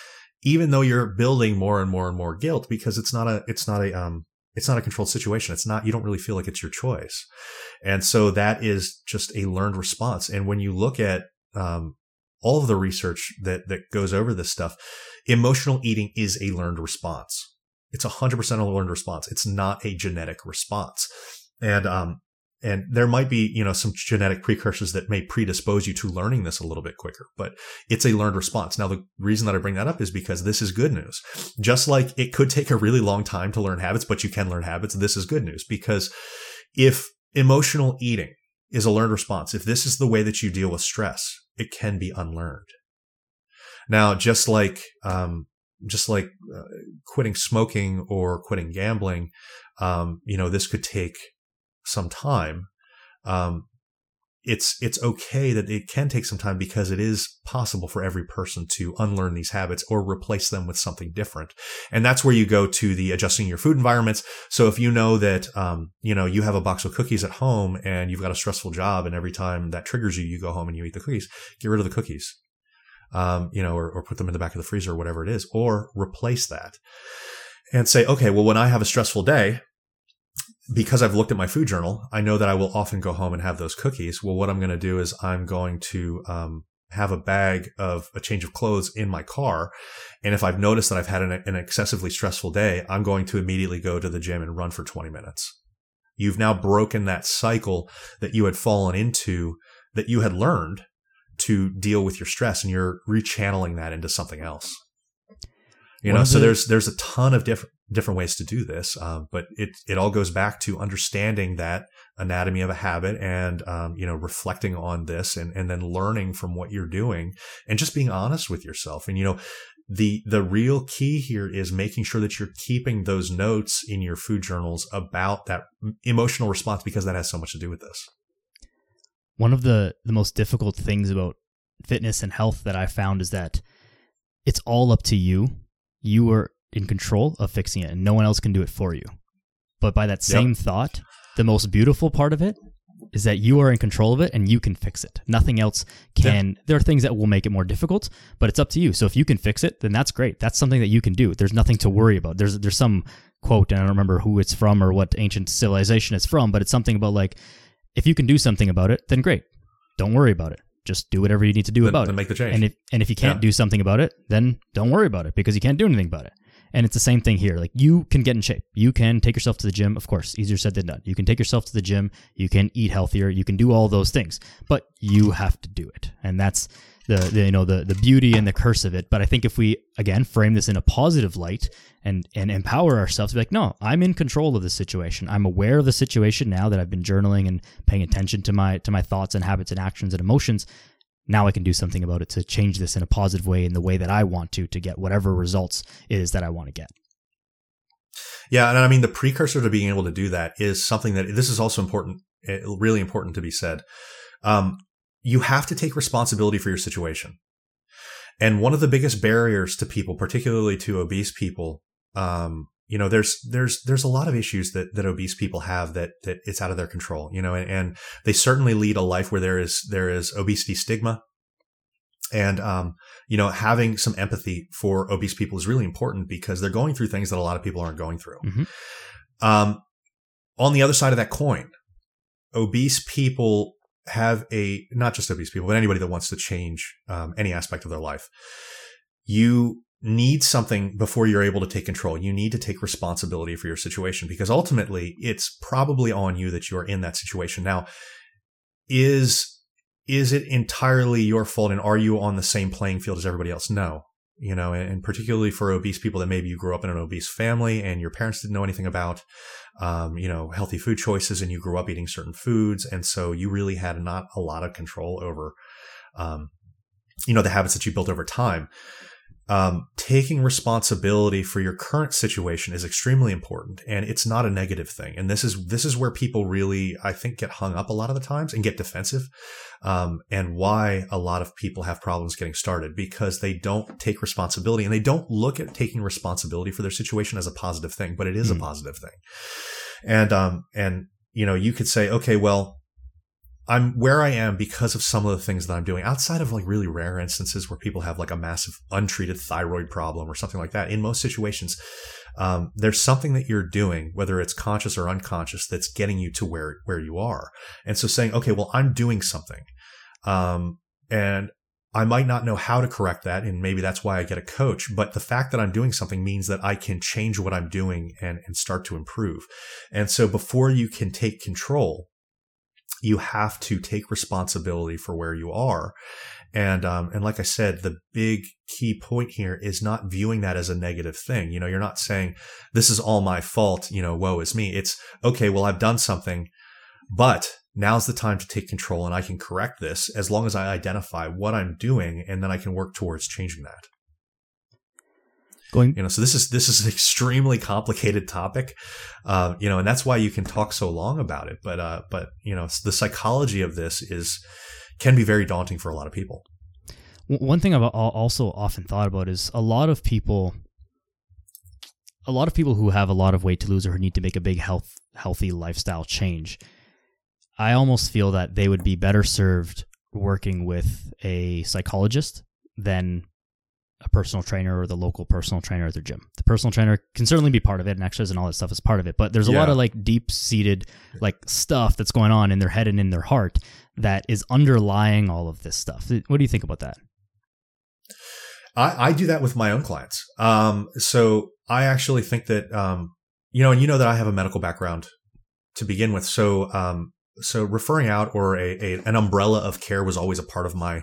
even though you're building more and more and more guilt because it's not a it's not a um it's not a controlled situation. It's not, you don't really feel like it's your choice. And so that is just a learned response. And when you look at, um, all of the research that, that goes over this stuff, emotional eating is a learned response. It's a hundred percent a learned response. It's not a genetic response. And, um, and there might be, you know, some genetic precursors that may predispose you to learning this a little bit quicker, but it's a learned response. Now, the reason that I bring that up is because this is good news. Just like it could take a really long time to learn habits, but you can learn habits. This is good news because if emotional eating is a learned response, if this is the way that you deal with stress, it can be unlearned. Now, just like, um, just like uh, quitting smoking or quitting gambling, um, you know, this could take some time, um, it's it's okay that it can take some time because it is possible for every person to unlearn these habits or replace them with something different. And that's where you go to the adjusting your food environments. So if you know that um, you know you have a box of cookies at home and you've got a stressful job and every time that triggers you you go home and you eat the cookies get rid of the cookies um, you know or, or put them in the back of the freezer or whatever it is or replace that and say okay well when i have a stressful day because I've looked at my food journal, I know that I will often go home and have those cookies. Well, what I'm going to do is I'm going to um, have a bag of a change of clothes in my car. And if I've noticed that I've had an, an, excessively stressful day, I'm going to immediately go to the gym and run for 20 minutes. You've now broken that cycle that you had fallen into that you had learned to deal with your stress and you're rechanneling that into something else. You know, so there's there's a ton of different different ways to do this, um, but it it all goes back to understanding that anatomy of a habit and um, you know reflecting on this and and then learning from what you're doing and just being honest with yourself. And you know, the the real key here is making sure that you're keeping those notes in your food journals about that emotional response because that has so much to do with this. One of the the most difficult things about fitness and health that I found is that it's all up to you you are in control of fixing it and no one else can do it for you. But by that same yep. thought, the most beautiful part of it is that you are in control of it and you can fix it. Nothing else can. There are things that will make it more difficult, but it's up to you. So if you can fix it, then that's great. That's something that you can do. There's nothing to worry about. There's there's some quote, and I don't remember who it's from or what ancient civilization it's from, but it's something about like if you can do something about it, then great. Don't worry about it just do whatever you need to do then, about then it. Make the change. And if and if you can't yeah. do something about it, then don't worry about it because you can't do anything about it. And it's the same thing here. Like you can get in shape. You can take yourself to the gym. Of course, easier said than done. You can take yourself to the gym. You can eat healthier. You can do all those things, but you have to do it. And that's the, the, you know the the beauty and the curse of it. But I think if we again frame this in a positive light and and empower ourselves to be like, no, I'm in control of the situation. I'm aware of the situation now that I've been journaling and paying attention to my to my thoughts and habits and actions and emotions. Now I can do something about it to change this in a positive way in the way that I want to to get whatever results is that I want to get. Yeah, and I mean the precursor to being able to do that is something that this is also important, eh, really important to be said. Um, you have to take responsibility for your situation. And one of the biggest barriers to people, particularly to obese people, um, you know, there's there's there's a lot of issues that that obese people have that that it's out of their control. You know, and, and they certainly lead a life where there is there is obesity stigma, and um, you know, having some empathy for obese people is really important because they're going through things that a lot of people aren't going through. Mm-hmm. Um, on the other side of that coin, obese people have a not just obese people, but anybody that wants to change um, any aspect of their life. You need something before you're able to take control. You need to take responsibility for your situation because ultimately it's probably on you that you're in that situation. Now, is is it entirely your fault and are you on the same playing field as everybody else? No. You know, and particularly for obese people that maybe you grew up in an obese family and your parents didn't know anything about, um, you know, healthy food choices and you grew up eating certain foods. And so you really had not a lot of control over, um, you know, the habits that you built over time. Um, taking responsibility for your current situation is extremely important and it's not a negative thing. And this is, this is where people really, I think, get hung up a lot of the times and get defensive. Um, and why a lot of people have problems getting started because they don't take responsibility and they don't look at taking responsibility for their situation as a positive thing, but it is mm. a hmm. positive thing. And, um, and, you know, you could say, okay, well, I'm where I am because of some of the things that I'm doing outside of like really rare instances where people have like a massive untreated thyroid problem or something like that. In most situations, um, there's something that you're doing, whether it's conscious or unconscious, that's getting you to where, where you are. And so saying, okay, well, I'm doing something. Um, and I might not know how to correct that, and maybe that's why I get a coach. But the fact that I'm doing something means that I can change what I'm doing and, and start to improve. And so before you can take control, you have to take responsibility for where you are. And, um, and like I said, the big key point here is not viewing that as a negative thing. You know, you're not saying this is all my fault. You know, woe is me. It's okay. Well, I've done something, but now's the time to take control and I can correct this as long as I identify what I'm doing and then I can work towards changing that. Going, you know, so this is this is an extremely complicated topic, uh, you know, and that's why you can talk so long about it. But uh, but you know, the psychology of this is can be very daunting for a lot of people. One thing I've also often thought about is a lot of people, a lot of people who have a lot of weight to lose or who need to make a big health healthy lifestyle change. I almost feel that they would be better served working with a psychologist than a personal trainer or the local personal trainer at their gym. The personal trainer can certainly be part of it, and extras and all that stuff is part of it. But there's a yeah. lot of like deep seated like stuff that's going on in their head and in their heart that is underlying all of this stuff. What do you think about that? I, I do that with my own clients. Um, so I actually think that um, you know, and you know that I have a medical background to begin with. So um, so referring out or a, a an umbrella of care was always a part of my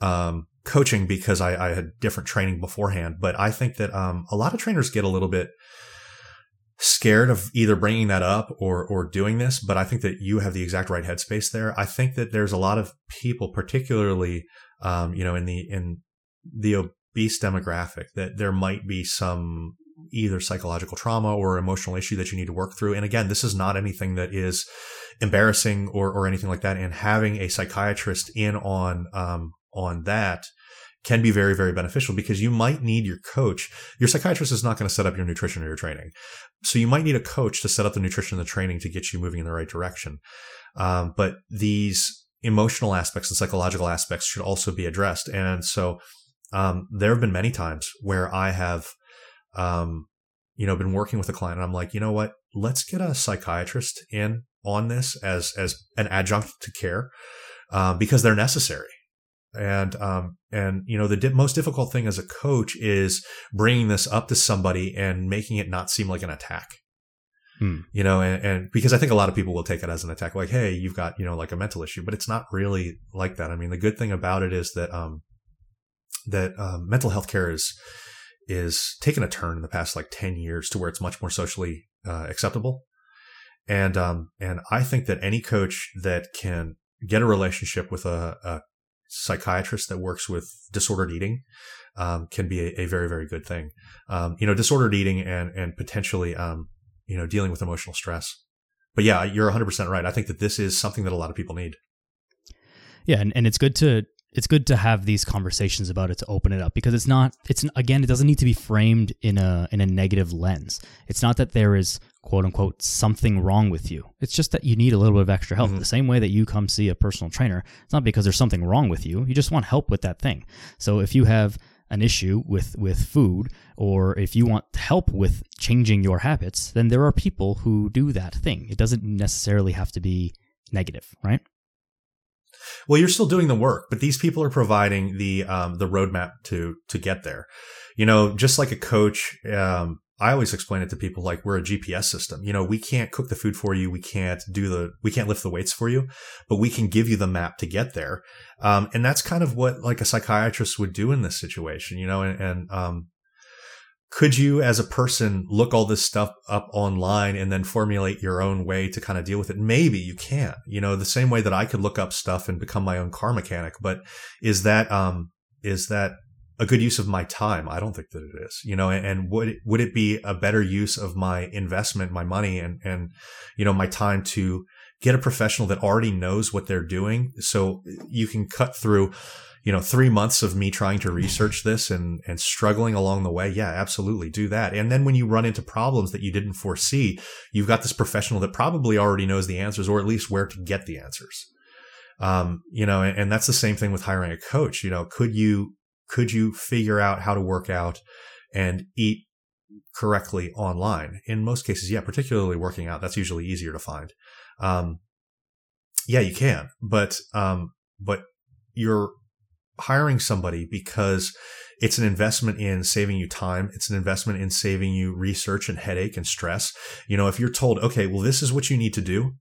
um, coaching because I, I, had different training beforehand. But I think that um, a lot of trainers get a little bit scared of either bringing that up or or doing this. But I think that you have the exact right headspace there. I think that there's a lot of people, particularly um, you know in the in the obese demographic, that there might be some either psychological trauma or emotional issue that you need to work through. And again, this is not anything that is embarrassing or, or anything like that. And having a psychiatrist in on, um, on that can be very, very beneficial because you might need your coach. Your psychiatrist is not going to set up your nutrition or your training. So you might need a coach to set up the nutrition and the training to get you moving in the right direction. Um, but these emotional aspects and psychological aspects should also be addressed. And so, um, there have been many times where I have, um, you know, been working with a client and I'm like, you know what? Let's get a psychiatrist in on this as, as an adjunct to care, uh, because they're necessary and um and you know the di- most difficult thing as a coach is bringing this up to somebody and making it not seem like an attack. Hmm. you know and, and because i think a lot of people will take it as an attack like hey you've got you know like a mental issue but it's not really like that. I mean the good thing about it is that um that um, mental health care is is taken a turn in the past like 10 years to where it's much more socially uh, acceptable. And um and i think that any coach that can get a relationship with a, a psychiatrist that works with disordered eating um, can be a, a, very very good thing. Um, you know, disordered eating and and potentially um, you know dealing with emotional stress. But yeah, you're 100 percent right. I think that this is something that a lot of people need. Yeah, and, and it's good to it's good to have these conversations about it to open it up because it's not it's again it doesn't need to be framed in a in a negative lens. It's not that there is quote unquote something wrong with you. It's just that you need a little bit of extra help. Mm-hmm. The same way that you come see a personal trainer, it's not because there's something wrong with you. You just want help with that thing. So if you have an issue with with food or if you want help with changing your habits, then there are people who do that thing. It doesn't necessarily have to be negative, right? Well, you're still doing the work, but these people are providing the um, the roadmap to to get there. You know, just like a coach, um, I always explain it to people like we're a GPS system. You know, we can't cook the food for you. We can't do the, we can't lift the weights for you, but we can give you the map to get there. Um, and that's kind of what like a psychiatrist would do in this situation, you know, and, and um, could you as a person look all this stuff up online and then formulate your own way to kind of deal with it? Maybe you can you know the same way that i could look up stuff and become my own car mechanic but is that um is that a good use of my time? I don't think that it is you know and, and would it, would it be a better use of my investment my money and and you know my time to get a professional that already knows what they're doing? So you can cut through you know, three months of me trying to research this and, and struggling along the way. Yeah, absolutely do that. And then when you run into problems that you didn't foresee, you've got this professional that probably already knows the answers or at least where to get the answers. Um, you know, and, and that's the same thing with hiring a coach. You know, could you, could you figure out how to work out and eat correctly online? In most cases, yeah, particularly working out, that's usually easier to find. Um, yeah, you can, but, um, but you're hiring somebody because it's an investment in saving you time. It's an investment in saving you research and headache and stress. You know, if you're told, okay, well, this is what you need to do,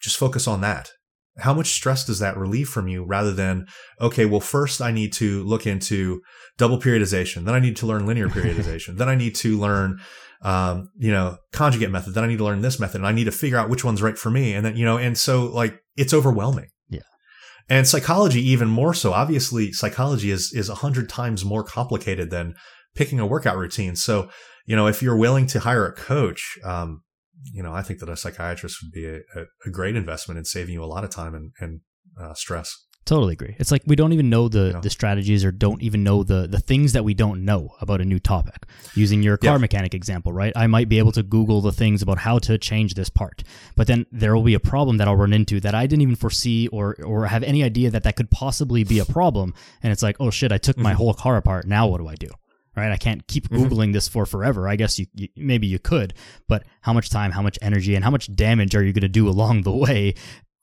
just focus on that. How much stress does that relieve from you rather than, okay, well, first I need to look into double periodization. Then I need to learn linear periodization. then I need to learn, um, you know, conjugate method. Then I need to learn this method and I need to figure out which one's right for me. And then, you know, and so like it's overwhelming. And psychology even more so. Obviously, psychology is is a hundred times more complicated than picking a workout routine. So, you know, if you're willing to hire a coach, um, you know, I think that a psychiatrist would be a, a, great investment in saving you a lot of time and, and uh, stress. Totally agree. It's like we don't even know the, yeah. the strategies or don't even know the, the things that we don't know about a new topic. Using your car yeah. mechanic example, right? I might be able to Google the things about how to change this part, but then there will be a problem that I'll run into that I didn't even foresee or, or have any idea that that could possibly be a problem. And it's like, oh shit, I took mm-hmm. my whole car apart. Now what do I do? Right? I can't keep mm-hmm. Googling this for forever. I guess you, you maybe you could, but how much time, how much energy, and how much damage are you going to do along the way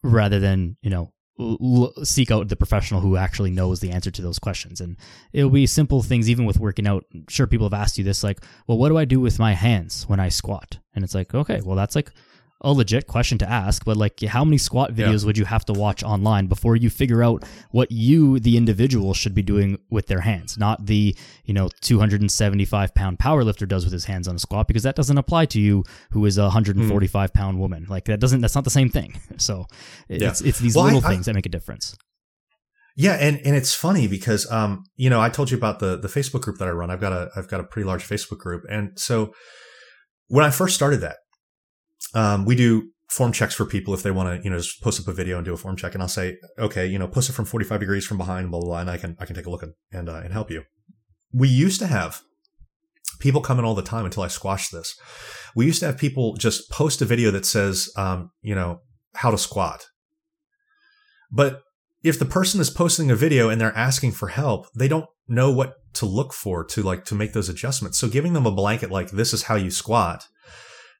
rather than, you know, l- seek out the professional who actually knows the answer to those questions. And it'll be simple things, even with working out. Sure, people have asked you this, like, well, what do I do with my hands when I squat? And it's like, okay, well, that's like a legit question to ask, but like how many squat videos yeah. would you have to watch online before you figure out what you, the individual, should be doing with their hands, not the, you know, 275 pound power lifter does with his hands on a squat, because that doesn't apply to you who is a 145 mm. pound woman. Like that doesn't, that's not the same thing. [LAUGHS] So yeah. it's, it's these well, little I, things I, that make a difference. Yeah, and, and it's funny because um, you know, I told you about the the Facebook group that I run. I've got a I've got a pretty large Facebook group. And so when I first started that, um, we do form checks for people if they want to, you know, just post up a video and do a form check. And I'll say, okay, you know, post it from 45 degrees from behind, blah, blah, blah. And I can, I can take a look and, and, uh, and help you. We used to have people come in all the time until I squashed this. We used to have people just post a video that says, um, you know, how to squat. But if the person is posting a video and they're asking for help, they don't know what to look for to like to make those adjustments. So giving them a blanket like this is how you squat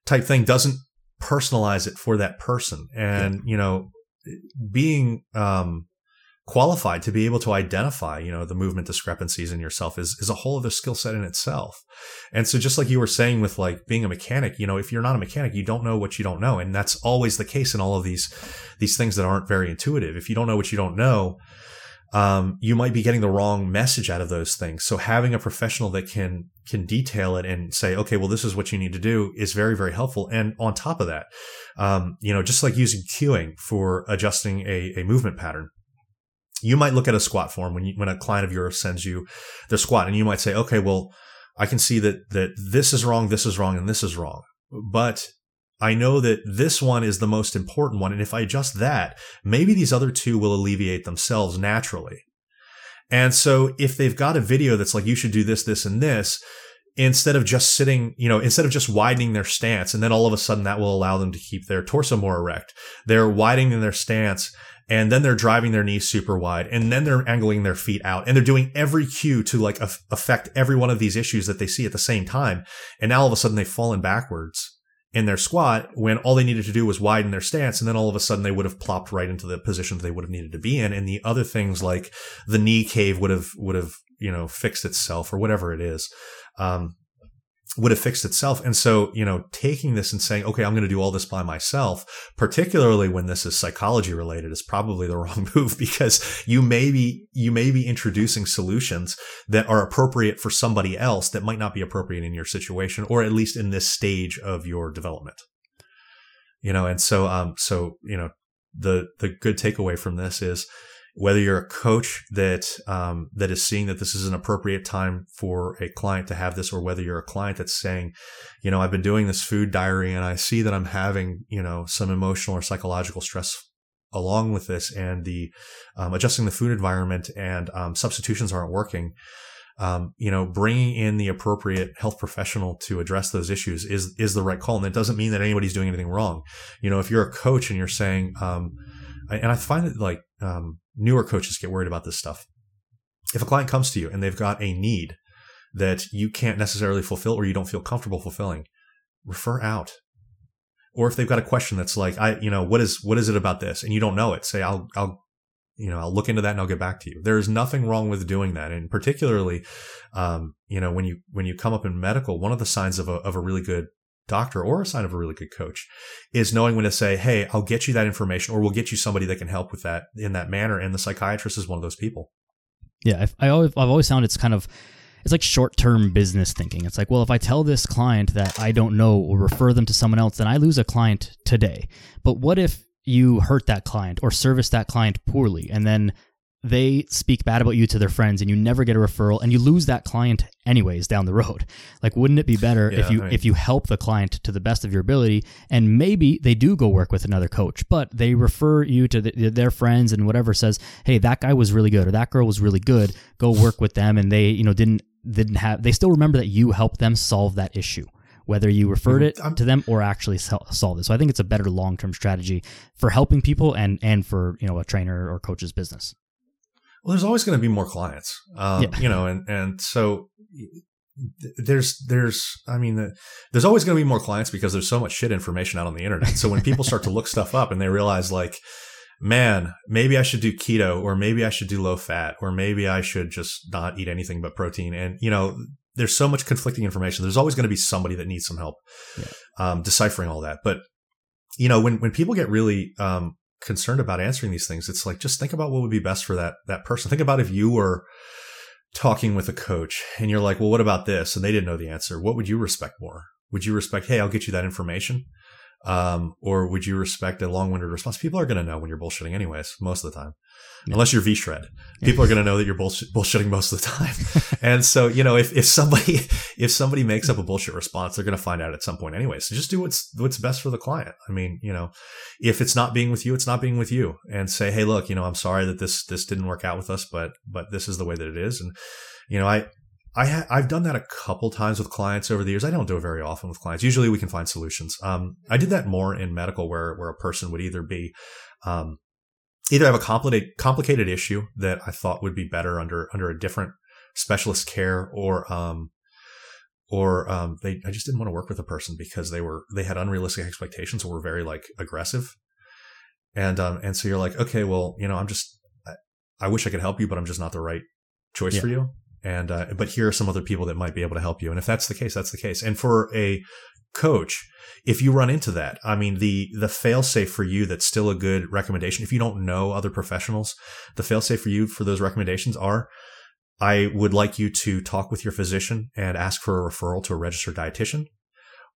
type thing doesn't personalize it for that person. And, yeah. you know, being, um, qualified to be able to identify, you know, the movement discrepancies in yourself is, is a whole other skill set in itself. And so just like you were saying with like being a mechanic, you know, if you're not a mechanic, you don't know what you don't know. And that's always the case in all of these, these things that aren't very intuitive. If you don't know what you don't know, um, you might be getting the wrong message out of those things. So having a professional that can can detail it and say, okay, well, this is what you need to do is very very helpful. And on top of that, um, you know, just like using cueing for adjusting a, a movement pattern. You might look at a squat form when you, when a client of yours sends you their squat, and you might say, okay, well, I can see that that this is wrong, this is wrong, and this is wrong. But I know that this one is the most important one. And if I adjust that, maybe these other two will alleviate themselves naturally. And so if they've got a video that's like, you should do this, this, and this, instead of just sitting, you know, instead of just widening their stance, and then all of a sudden that will allow them to keep their torso more erect, they're widening their stance. And then they're driving their knees super wide and then they're angling their feet out and they're doing every cue to like affect every one of these issues that they see at the same time. And now all of a sudden they've fallen backwards in their squat when all they needed to do was widen their stance and then all of a sudden they would have plopped right into the position they would have needed to be in. And the other things like the knee cave would have would have you know fixed itself or whatever it is. Um, would have fixed itself. And so, you know, taking this and saying, okay, I'm going to do all this by myself, particularly when this is psychology related is probably the [LAUGHS] wrong move because you may be, you may be introducing solutions that are appropriate for somebody else that might not be appropriate in your situation or at least in this stage of your development. You know, and so, um, so, you know, the, the good takeaway from this is, whether you're a coach that um, that is seeing that this is an appropriate time for a client to have this, or whether you're a client that's saying, you know, I've been doing this food diary and I see that I'm having, you know, some emotional or psychological stress along with this, and the um, adjusting the food environment and um, substitutions aren't working. Um, you know, bringing in the appropriate health professional to address those issues is is the right call, and it doesn't mean that anybody's doing anything wrong. You know, if you're a coach and you're saying, um, and I find it like um, newer coaches get worried about this stuff. If a client comes to you and they've got a need that you can't necessarily fulfill or you don't feel comfortable fulfilling, refer out. Or if they've got a question that's like, I, you know, what is, what is it about this? And you don't know it, say, I'll, I'll, you know, I'll look into that and I'll get back to you. There is nothing wrong with doing that. And particularly, um, you know, when you, when you come up in medical, one of the signs of a, of a really good doctor or a sign of a really good coach is knowing when to say, Hey, I'll get you that information or we'll get you somebody that can help with that in that manner. And the psychiatrist is one of those people. Yeah. I, I always, I've always found it's kind of, it's like short term business thinking. It's like, well, if I tell this client that I don't know or refer them to someone else, then I lose a client today. But what if you hurt that client or service that client poorly and then they speak bad about you to their friends and you never get a referral and you lose that client anyways down the road. [LAUGHS] Like wouldn't it be better yeah, if you mean, if you help the client to the best of your ability and maybe they do go work with another coach but they refer you to the, their friends and whatever says hey that guy was really good or that girl was really good. Go work with them. And they you know didn't didn't have they still remember that you helped them solve that issue whether you referred mm-hmm. it to them or actually solve it. So i think it's a better long-term strategy for helping people and and for you know a trainer or coach's business well, there's always going to be more clients, um, yeah. you know, and, and so there's, there's, I mean, there's always going to be more clients because there's so much shit information out on the internet. So when people start to look stuff up and they realize like, man, maybe I should do keto or maybe I should do low fat or maybe I should just not eat anything but protein. And, you know, there's so much conflicting information. There's always going to be somebody that needs some help yeah. um, deciphering all that. But, you know, when, when people get really um, concerned about answering these things, it's like just think about what would be best for that that person. Think about if you were talking with a coach and you're like, "Well, what about this?" and they didn't know the answer. What would you respect more? Would you respect, "Hey, I'll get you that information," um, or would you respect a long-winded response? People are going to know when you're bullshitting, anyways, most of the time yeah. unless you're V-Shred. People are going to know that you're bullshit, bullshitting most of the time. [LAUGHS] and so, you know, if, if somebody, [LAUGHS] if somebody makes up a bullshit response, they're going to find out at some point anyway. So just do what's, what's best for the client. I mean, you know, if it's not being with you, it's not being with you and say, Hey, look, you know, I'm sorry that this, this didn't work out with us, but, but this is the way that it is. And, you know, I, I ha- I've done that a couple times with clients over the years. I don't do it very often with clients. Usually we can find solutions. Um, I did that more in medical where, where a person would either be, um, either I have a complicated complicated issue that I thought would be better under under a different specialist care, or um, or um, they I just didn't want to work with a person because they were they had unrealistic expectations or were very like aggressive, and um, and so you're like, okay, well, you know, I'm just I, I wish I could help you, but I'm just not the right choice yeah. for you. And uh, but here are some other people that might be able to help you. And if that's the case, that's the case. And for a coach, if you run into that, I mean, the, the fail safe for you, that's still a good recommendation. If you don't know other professionals, the fail safe for you for those recommendations are, I would like you to talk with your physician and ask for a referral to a registered dietitian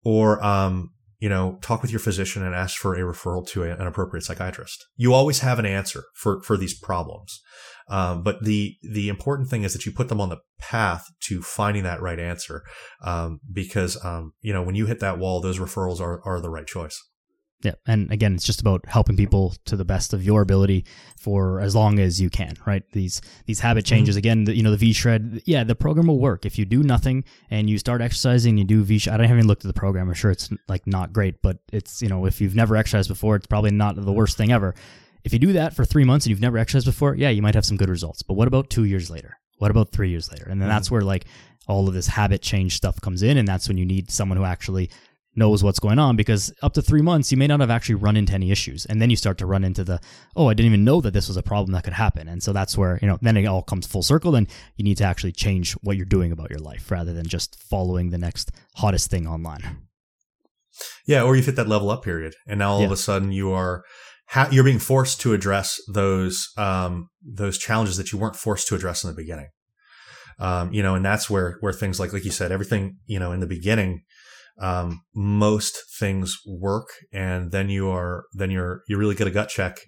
or, um, you know, talk with your physician and ask for a referral to a, an appropriate psychiatrist. You always have an answer for, for these problems. Um, but the the important thing is that you put them on the path to finding that right answer, um, because um, you know when you hit that wall, those referrals are are the right choice. Yeah, and again, it's just about helping people to the best of your ability for as long as you can, right? These these habit mm-hmm. changes. Again, the, you know, the V shred. Yeah, the program will work if you do nothing and you start exercising. You do V. I don't even looked at the program. I'm sure it's like not great, but it's you know, if you've never exercised before, it's probably not the worst thing ever. If you do that for three months and you've never exercised before, yeah, you might have some good results. But what about two years later? What about three years later? And then mm-hmm. that's where like all of this habit change stuff comes in, and that's when you need someone who actually knows what's going on because up to three months you may not have actually run into any issues. And then you start to run into the oh i didn't even know that this was a problem that could happen. And so that's where you know then it all comes full circle. Then you need to actually change what you're doing about your life rather than just following the next hottest thing online. Yeah or you've hit that level up period and now all yeah. of a sudden you are ha- you're being forced to address those um, those challenges that you weren't forced to address in the beginning. Um, you know and that's where where things like like you said everything you know in the beginning um, most things work and then you are then you're you really get a gut check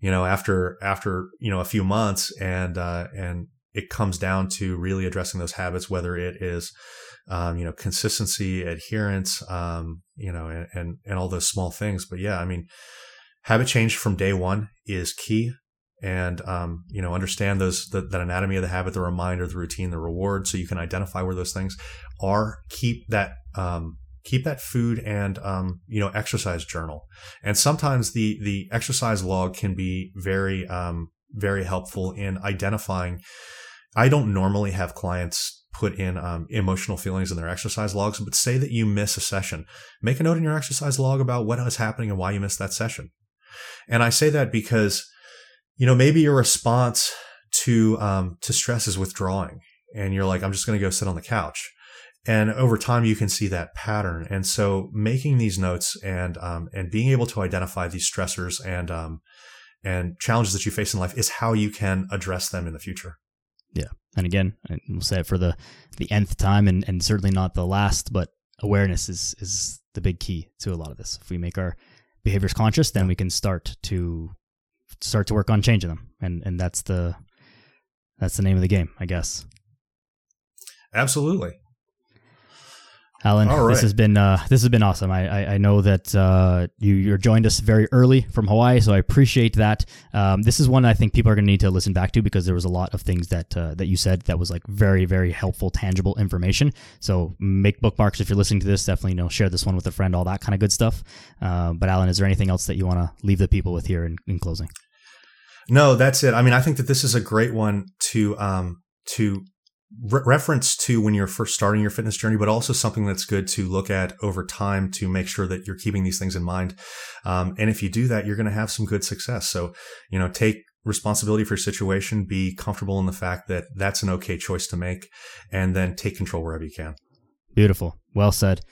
you know after after you know a few months and uh, and it comes down to really addressing those habits whether it is um, you know consistency adherence um, you know and, and and all those small things. But yeah i mean habit change from day one is key and um, you know understand those the, that anatomy of the habit the reminder the routine the reward so you can identify where those things are. Keep that um, keep that food and um, you know exercise journal. And sometimes the the exercise log can be very um, very helpful in identifying. I don't normally have clients put in um, emotional feelings in their exercise logs but say that you miss a session. Make a note in your exercise log about what is happening and why you missed that session. And i say that because you know maybe your response to um, to stress is withdrawing and you're like i'm just going to go sit on the couch. And over time you can see that pattern. And so making these notes and um, and being able to identify these stressors and um, and challenges that you face in life is how you can address them in the future. Yeah. And again we'll say it for the the nth time and, and certainly not the last but awareness is is the big key to a lot of this. If we make our behaviors conscious then we can start to start to work on changing them and and that's the that's the name of the game i guess absolutely Allan, right. this has been uh, this has been awesome. I I, I know that uh, you you joined us very early from Hawaii, so I appreciate that. Um, this is one I think people are going to need to listen back to because there was a lot of things that uh, that you said that was like very very helpful, tangible information. So make bookmarks if you're listening to this. Definitely, you know, share this one with a friend, all that kind of good stuff. Uh, but Allan, is there anything else that you want to leave the people with here in, in closing? No, that's it. I mean, I think that this is a great one to um, to re- reference to when you're first starting your fitness journey, but also something that's good to look at over time to make sure that you're keeping these things in mind. Um, and if you do that, you're going to have some good success. So, you know, take responsibility for your situation, be comfortable in the fact that that's an okay choice to make, and then take control wherever you can. Beautiful. Well said.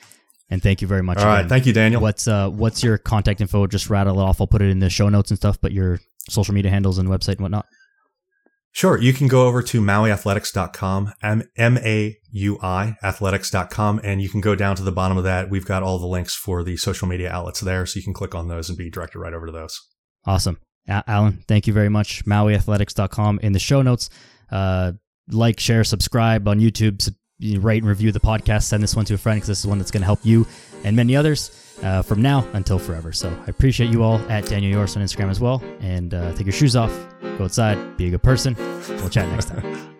And thank you very much. All again. right, thank you, Daniel. What's uh, what's your contact info? Just rattle it off. I'll put it in the show notes and stuff. But your social media handles and website and whatnot. Sure. You can go over to MauiAthletics.com, M-A-U-I athletics.com, and you can go down to the bottom of that. We've got all the links for the social media outlets there, so you can click on those and be directed right over to those. Awesome. Allan, thank you very much. MauiAthletics.com in the show notes. Uh, like, share, subscribe on YouTube, rate and review the podcast. Send this one to a friend because this is one that's going to help you and many others uh, from now until forever. So I appreciate you all at Daniel Yoris on Instagram as well. And uh, take your shoes off, go outside, be a good person. We'll chat next time. [LAUGHS]